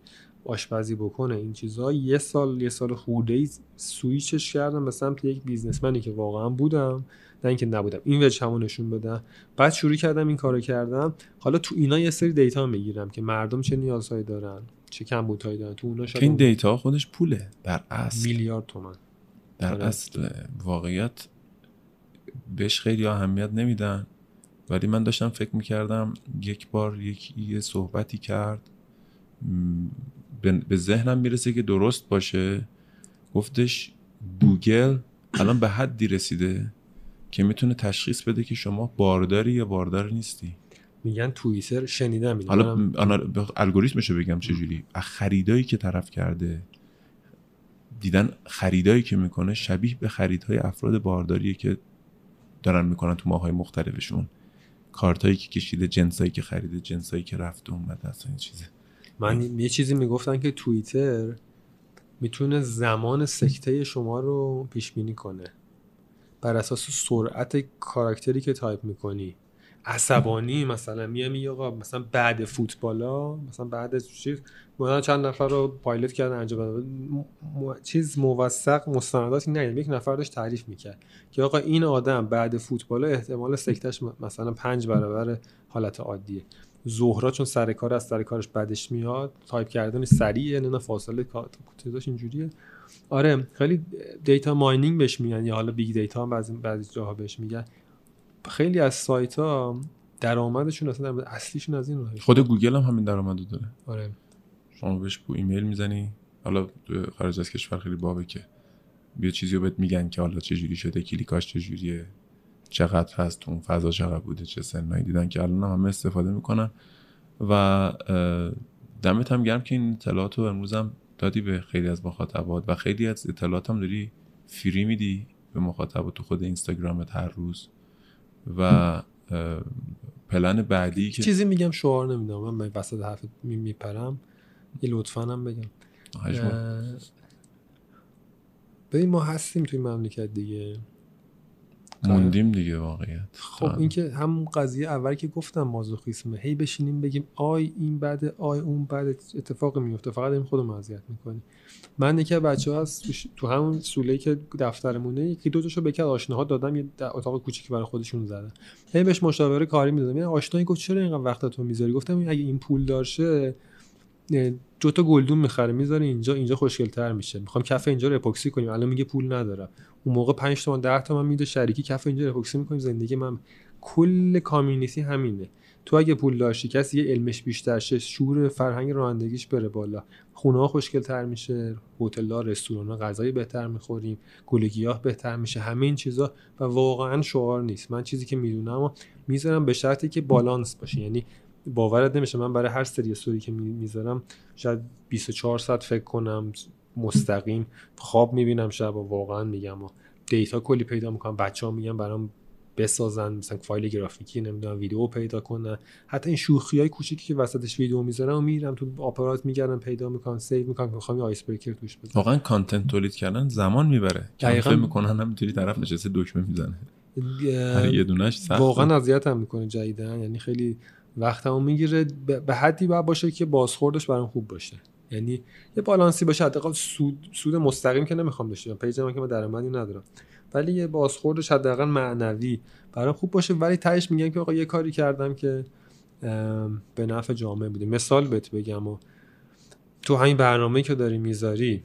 آشپزی بکنه این چیزها یه سال یه سال خورده ای سویچش کردم به سمت یک businessman ی که واقعا بودم نه اینکه نبودم. این وجه همون نشون بدم. بعد شروع کردم این کارو کردم. حالا تو اینا یه سری data می‌گیرم که مردم چه نیازهایی دارن چه کمبودهایی دارن. تو اونا این data خودش پوله. در اصل. میلیارد تومن. در آره. اصل واقعیت بهش خیلی اهمیت نمیدن. ولی من داشتم فکر می‌کردم یک بار یکی یه صحبتی کرد. به ذهنم می‌رسه که درست باشه. گفتش گوگل الان به حدی رسیده که می‌تونه تشخیص بده که شما بارداری یا باردار نیستی. میگن توییتر شنیدم حالا الگوریتمش رو بگم چجوری خریدایی که طرف کرده دیدن خریدایی که می‌کنه شبیه به خریدهای افراد بارداریه که دارن می‌کنن تو ماهای مختلفشون. کارتایی که کشیده جنسایی که خریده جنسایی که رفته اومده اصلا این چیزه. من یه چیزی می‌گفتن که توییتر می‌تونه زمان سکته شما رو پیش بینی کنه. بر اساس سرعت کاراکتری که تایپ می‌کنی. عصبانی مثلا میام آقا مثلا بعد فوتبالا مثلا بعد از چیز مثلا چند نفر رو پایلوت کردن انجام چیز موثق مستنداتی نه یک نفر داشت تعریف می‌کرد که آقا این آدم بعد فوتبالا احتمال سکتش مثلا پنج برابر حالت عادیه. زهرا چون سر کار از سر کارش بعدش میاد تایپ کردن سریعه نه فاصله کوتاهش اینجوریه. آره خیلی data mining بهش میگن یا حالا big data هم بعضی بعضی جاها بهش میگن. خیلی از سایت ها درآمدشون اصلا اصلیشون از این رو خود گوگل هم همین درآمدو داره. آره. شما بهش بو ایمیل می‌زنی. حالا خارج از کشور خیلی بابه که بیا چیزی رو بهت میگن که حالا چه جوری شده کلیکاش چه جوریه چقدر هست اون فضا چقدر بوده چه سنایی دیدن که الان همه استفاده می‌کنن. و دمت هم گرم که این اطلاعات رو امروز هم دادی به خیلی از مخاطبات و خیلی از اطلاعات هم داری فری میدی به مخاطبات تو خود اینستاگرامت هر روز. و پلن بعدی که چیزی میگم شعار نمیدم من وسط حرف میپرم. یه لطفا هم بگم. ببین ما هستیم توی مملکت دیگه. موندیم دیگه واقعیت. خب اینکه هم قضیه اول که گفتم مازوخیسمه هی بشینیم بگیم آی این بعد آی اون بعد اتفاق میفته. فقط این خودمون اذیت می‌کنیم. من یکی بچه هست تو همون سوله که دفترمونه یکی دو تاشو بکرد آشناها دادم یه اتاق کوچیکی برای خودشون زدن. هی بهش مشاوره کاری می‌دادم. یعنی آشنایی گفت چرا اینقدر وقت تو می‌ذاری؟ گفتم اگه این پول دارشه دو تا گلدون می‌خره می‌ذاره اینجا اینجا خوشگلتر میشه. می‌خوام کف اینجا رو اپوکسی کنیم. الان میگه پول ندارم. اون موقع 5 تومن 10 تومن میده شریکی کف اینجا اپوکسی می‌کنیم زندگی من کل کامیونیتی همینه. تو اگه پول داشتی کسی یه علمش بیشتر شه شور فرهنگ رانندگیش بره بالا. خونه ها خوشگل تر میشه هتل ها رستوران ها غذای بهتر می‌خوریم گل گیاه بهتر میشه. همه این چیزا و واقعا شعار نیست. من چیزی که می‌دونم می‌ذارم به شرطی که بالانس باشه. یعنی باورت نمیشه من برای هر سری استوری که می‌ذارم شاید 24 ساعت فکر کنم مستقیم خواب می‌بینم شب و واقعا میگم و دیتا کلی پیدا می‌کنم. بچه ها میگن برام بسازن مثلا فایل گرافیکی نمی‌دونم ویدیو پیدا کنن. حتی این شوخی های کوچیکی که وسطش ویدیو می‌ذارم و میرم تو آپارات میگردم پیدا می‌کنم save می‌کنم که می‌خوام icebreaker توش بزنم واقعا content تولید کردن زمان می‌بره. دقیقاً. می‌کنن همینطوری طرف نشسته دکمه می‌زنه. یه دونش واقعا اذیتم می‌کنه جدیداً یعنی خیلی وقتمو می‌گیره. به حدی باید باشه که بازخوردش برام خوب باشه. یعنی یه بالانسی باشه حداقل سود سود مستقیم که نمی‌خوام داشته page من که من درآمدی ندارم. ولی یه بازخوردش حداقل معنوی برام خوب باشه. ولی تهش میگن که آقا یه کاری کردم که به نفع جامعه بوده. مثال بهت بگم و تو همین برنامه که داری می‌ذاری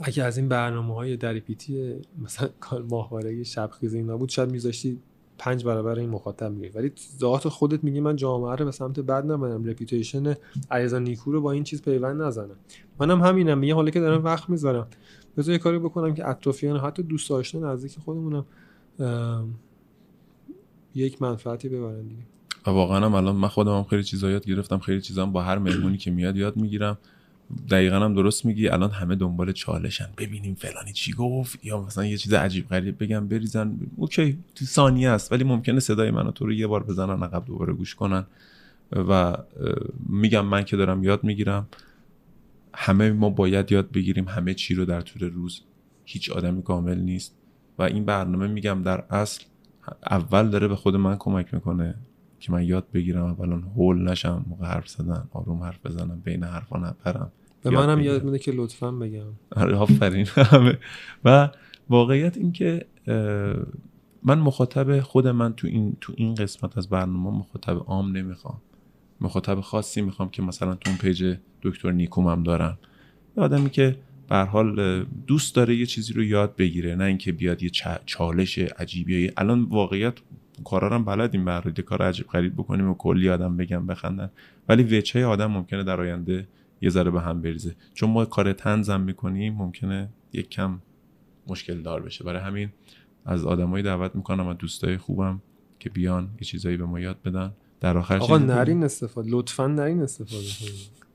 اگه از این برنامه های دریپیتی مثلا ماهواره شب خیزه اینا بود شاید میذاشتی پنج برابر این مخاطب میگه. ولی ذات خودت میگی من جامعه رو به سمت بد نبرم رپیوتیشن علیرضا نیکو رو با این چیز پیوند نزنم. منم همینم میگه حالا که دارم وقت می‌ذارم. بذار یه کاری بکنم که اطرافیان حتی دوست آشنا نزدیک خودمونم یک منفعتی ببرن دیگه. واقعا الان من خودم هم خیلی چیزا یاد گرفتم خیلی چیزا با هر مهمونی که میاد یاد می‌گیرم. دقیقا هم درست میگی. الان همه دنبال چالشن. ببینیم فلانی چی گفت یا مثلا یه چیز عجیب غریب بگم بریزن. اوکی تو ثانیه است ولی ممکنه صدای منو تو رو یه بار بزنن عقب دوباره گوش کنن. و میگم من که دارم یاد می‌گیرم. همه ما باید یاد بگیریم همه چی رو در طول روز. هیچ آدمی کامل نیست. و این برنامه میگم در اصل اول داره به خود من کمک می‌کنه. که من یاد بگیرم اولا هول نشم موقع حرف زدن آروم حرف بزنم بین حرفا نپرم. به منم یاد میده که لطفا بگم. آره آفرین. همه. و واقعیت این که من مخاطب خود من تو این تو این قسمت از برنامه مخاطب عام نمی‌خوام. مخاطب خاصی می‌خوام که مثلا تو اون پیج دکتر نیکوم هم دارم یه آدمی که به حال دوست داره یه چیزی رو یاد بگیره نه اینکه بیاد یه چالش عجیبی الان واقعیت کارا هم بلدیم بر کار عجیب غریب بکنیم و کلی آدم بگم بخندن. ولی وچه آدم ممکنه در آینده یه ذره به هم بریزه. چون ما کار تنزم می‌کنیم ممکنه یک کم مشکل دار بشه. برای همین از آدمایی دعوت می‌کنم و دوستای خوبم که بیان یه چیزایی به ما یاد بدن. در آخر آقا نرین استفاده. لطفا نرین استفاده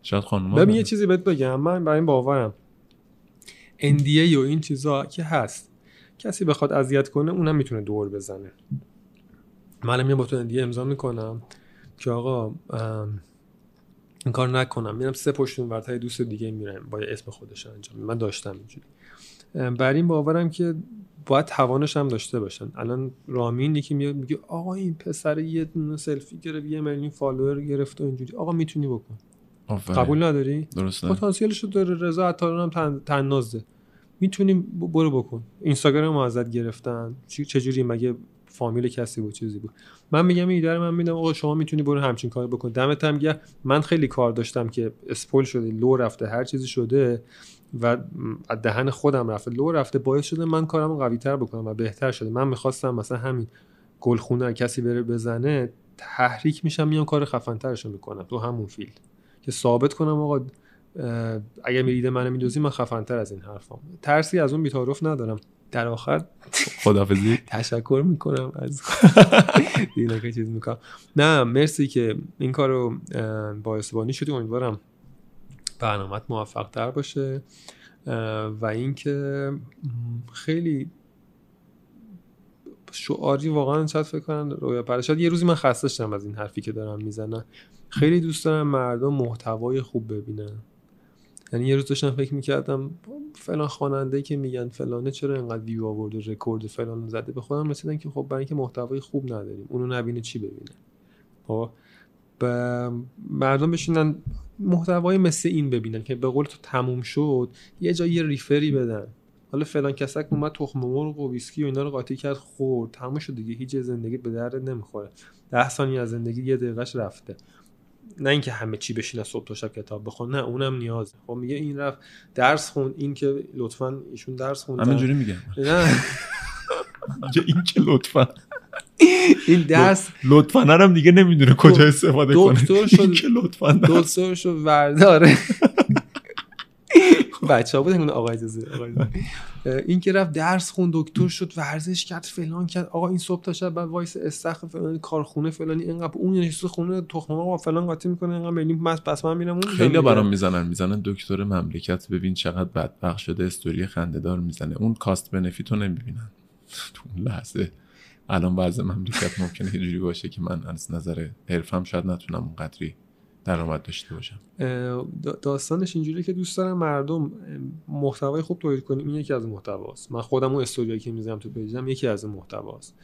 شاید خانم ببین یه چیزی بهت بگم. من برای این باورم. NDA و این چیزا که هست. کسی بخواد اذیت کنه اونم می‌تونه دور بزنه. منم یه دیگه امضا می‌کنم که آقا این کار نکنم. میرم سه پشت ورتای دوست دیگه میرم. با اسم خودش انجام من داشتم اینجوری. بر این باورم که باید توانش هم داشته باشن. الان رامین یکی میاد میگه آقا این پسر یه دونه سلفی گرفت یه میلیون follower گرفت و اینجوری. آقا می‌تونی بکن. قبول نداری؟ درسته. پتانسیلش رو داره. رضا عطاران هم طن... طنازه. می‌تونیم برو بکن. اینستاگرام ازت گرفتن. چجوری؟ مگه فامیل کسی بود چیزی بود. من میگم ایده من میدم آقا شما می‌تونی برو همچین کار بکن. دمت هم گرم من خیلی کار داشتم که spoil شده لو رفته هر چیزی شده و از دهن خودم رفته. لو رفته باعث شده من کارم قوی تر بکنم و بهتر شده. من می‌خواستم مثلا همین گلخونه کسی بره بزنه تحریک میشم میام کار خفنترش رو می‌کنم. تو همون فیلد. که ثابت کنم آقا اگر میریده منو میدوزی من خفنتر از این حرفام. ترسی از اون بیتعارف ندارم. در آخر خدافزی تشکر می‌کنم از دینا که چیز می‌کنم. نه مرسی که این کارو با استبانی شدی. امیدوارم برنامه موفق تر باشه و اینکه خیلی شعاری واقعا شاید فکر کنم رویا پرشاد یه روزی من خسته شدم از این حرفی که دارم می‌زنم. خیلی دوست دارم مردم محتوای خوب ببینن. یعنی یه روز داشتم فکر می‌کردم فلان خواننده که میگن فلانه چرا اینقدر ویو آورد و رکورد فلان زده؟ به خودم رسیدن که خب برای اینکه محتوای خوب نداریم اونو نبینه چی ببینه؟ خب مردم بشینن محتوای مثل این ببینن که به قول تو تموم شد یه جایی ریفری بدن. حالا فلان کسک اومد تخم مرغ و ویسکی و اینا رو قاطی کرد خورد تموم شد دیگه. هیچ زندگی به درد نمی‌خوره. ده ثانیه از زندگی یه دقیقهش رفته. نه اینکه همه چی بشینه صبح تا شب کتاب بخون نه اونم نیازه خب میگه این رفت درس خون این که لطفا ایشون درس خون همینجوری میگه نه. این که لطفا. این درس لطفا هم دیگه نمی‌دونه کجا استفاده کنه. دکتر شد که لطفا دکتر شد ورداره. بچه ها بود اون آقا اجازه این که رفت درس خون دکتر شد ورزش کرد فلان کرد. آقا این صبح تا شب بعد وایس استخر فلان کارخونه فلانی اینقدر اون نشسته خونه تخم مرغ فلان قاطی می‌کنه اینقدر میلیون پس پس من میرم اون خیلی برام می‌زنن می‌زنن دکتر مملکت. ببین چقدر بدبخت شده استوری خندهدار می‌زنه. اون کاست بنفیتو نمی‌بینن. تو اون لحظه. الان وضع مملکت ممکنه یه جوری باشه که من از نظر حرفم شاید نتونم اونقدری درآمد داشته باشم. داستانش اینجوری که دوست دارم مردم محتوای خوب تولید کنیم. این یکی از محتواست. من خودم اون استوریایی که می‌ذارم تو پیجم یکی از محتواست.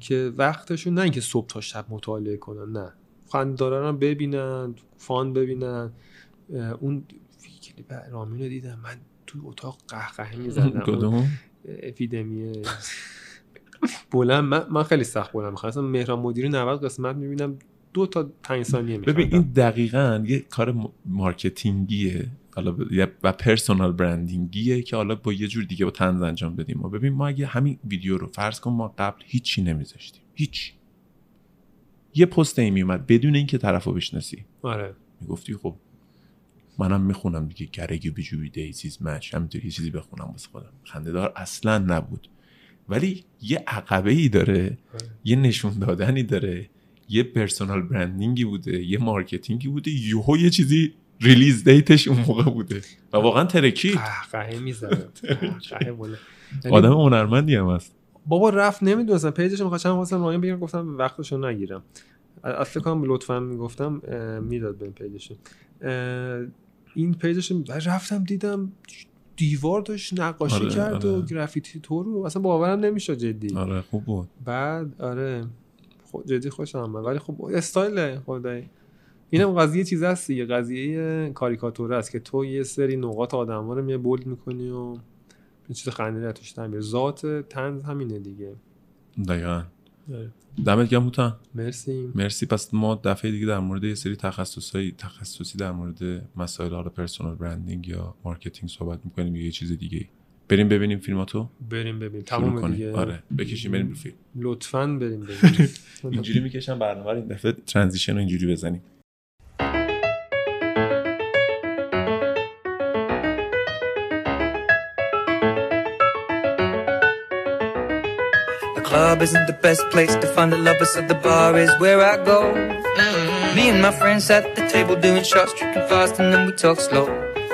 که وقتشون نه اینکه صبح تا شب مطالعه کنن نه. خنددارا رو ببینن فان ببینن. اون کلیپ رامین رو دیدم. من تو اتاق قهقه می‌زدم. اپیدمی. بلند من, من خیلی سخت بلند می‌خوام. مثلا مهران مدیری 90 قسمت می‌بینم. دو تا 5 ثانیه ببین این دقیقا یه کار marketing یه. حالا و personal branding یه که حالا با یه جور دیگه با طنز انجام بدیم. ما ببین ما اگه همین ویدیو رو فرض کن ما قبل هیچی نمیذاشتیم. هیچ یه پست ای میومد بدون اینکه طرفو بشناسی. آره. می‌گفتی خب منم می‌خونم دیگه. گرگی بجوی دیزیز مچ. همینطوری یه چیزی بخونم واسه خودم. خندهدار اصلا نبود. ولی یه عقبه ای داره. آره. یه نشون دادنی داره. یه پرسونال برندینگی بوده یه مارکتینگی بوده یهو یه چیزی ریلیز دیتش اون موقع بوده. و واقعا ترکی قهقه می‌زنه. آدم هنرمندی هم هست. بابا رفت نمی‌دونستم پیجش می‌خواستم خواستم رایم بگیرم گفتم وقتشو نگیرم. فکر کنم لطفا می‌گفتم می‌داد به page ش. این page ش رفتم دیدم دیوار داشت نقاشی آره، کرد آره. و گرافیتی تو رو اصلا باورم نمیشه جدی. آره خوب بود. بعد آره. جدی خوشم آمد ولی خب استایل خدای اینم قضیه چیز هست یه قضیه کاریکاتور است که تو یه سری نقاط آدم رو میای bold می‌کنی و یه چیز خنده توش ذات طنز همینه دیگه. دقیقا. دمت گرم بودن مرسی. مرسی. پس ما دفعه دیگه در مورد یه سری تخصصی تخصصی در مورد مسائل حالا personal branding یا marketing صحبت می‌کنیم یا یه چیز دیگه بریم ببینیم فیلماتو بریم ببینیم تمام دیگه آره بکشیم بریم فیلم لطفا بریم ببینیم اینجوری می‌کشم برنامه این دفعه transition رو اینجوری بزنیم club isn't the best place to find the lovers, so the bar is where I go. Mm-hmm. Me and my friends at the table doing shots, drinking fast, and then we talk slow.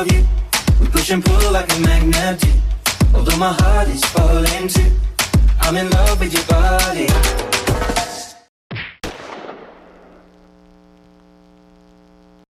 of you. We push and pull like a magnet do. Although my heart is falling too. I'm in love with your body.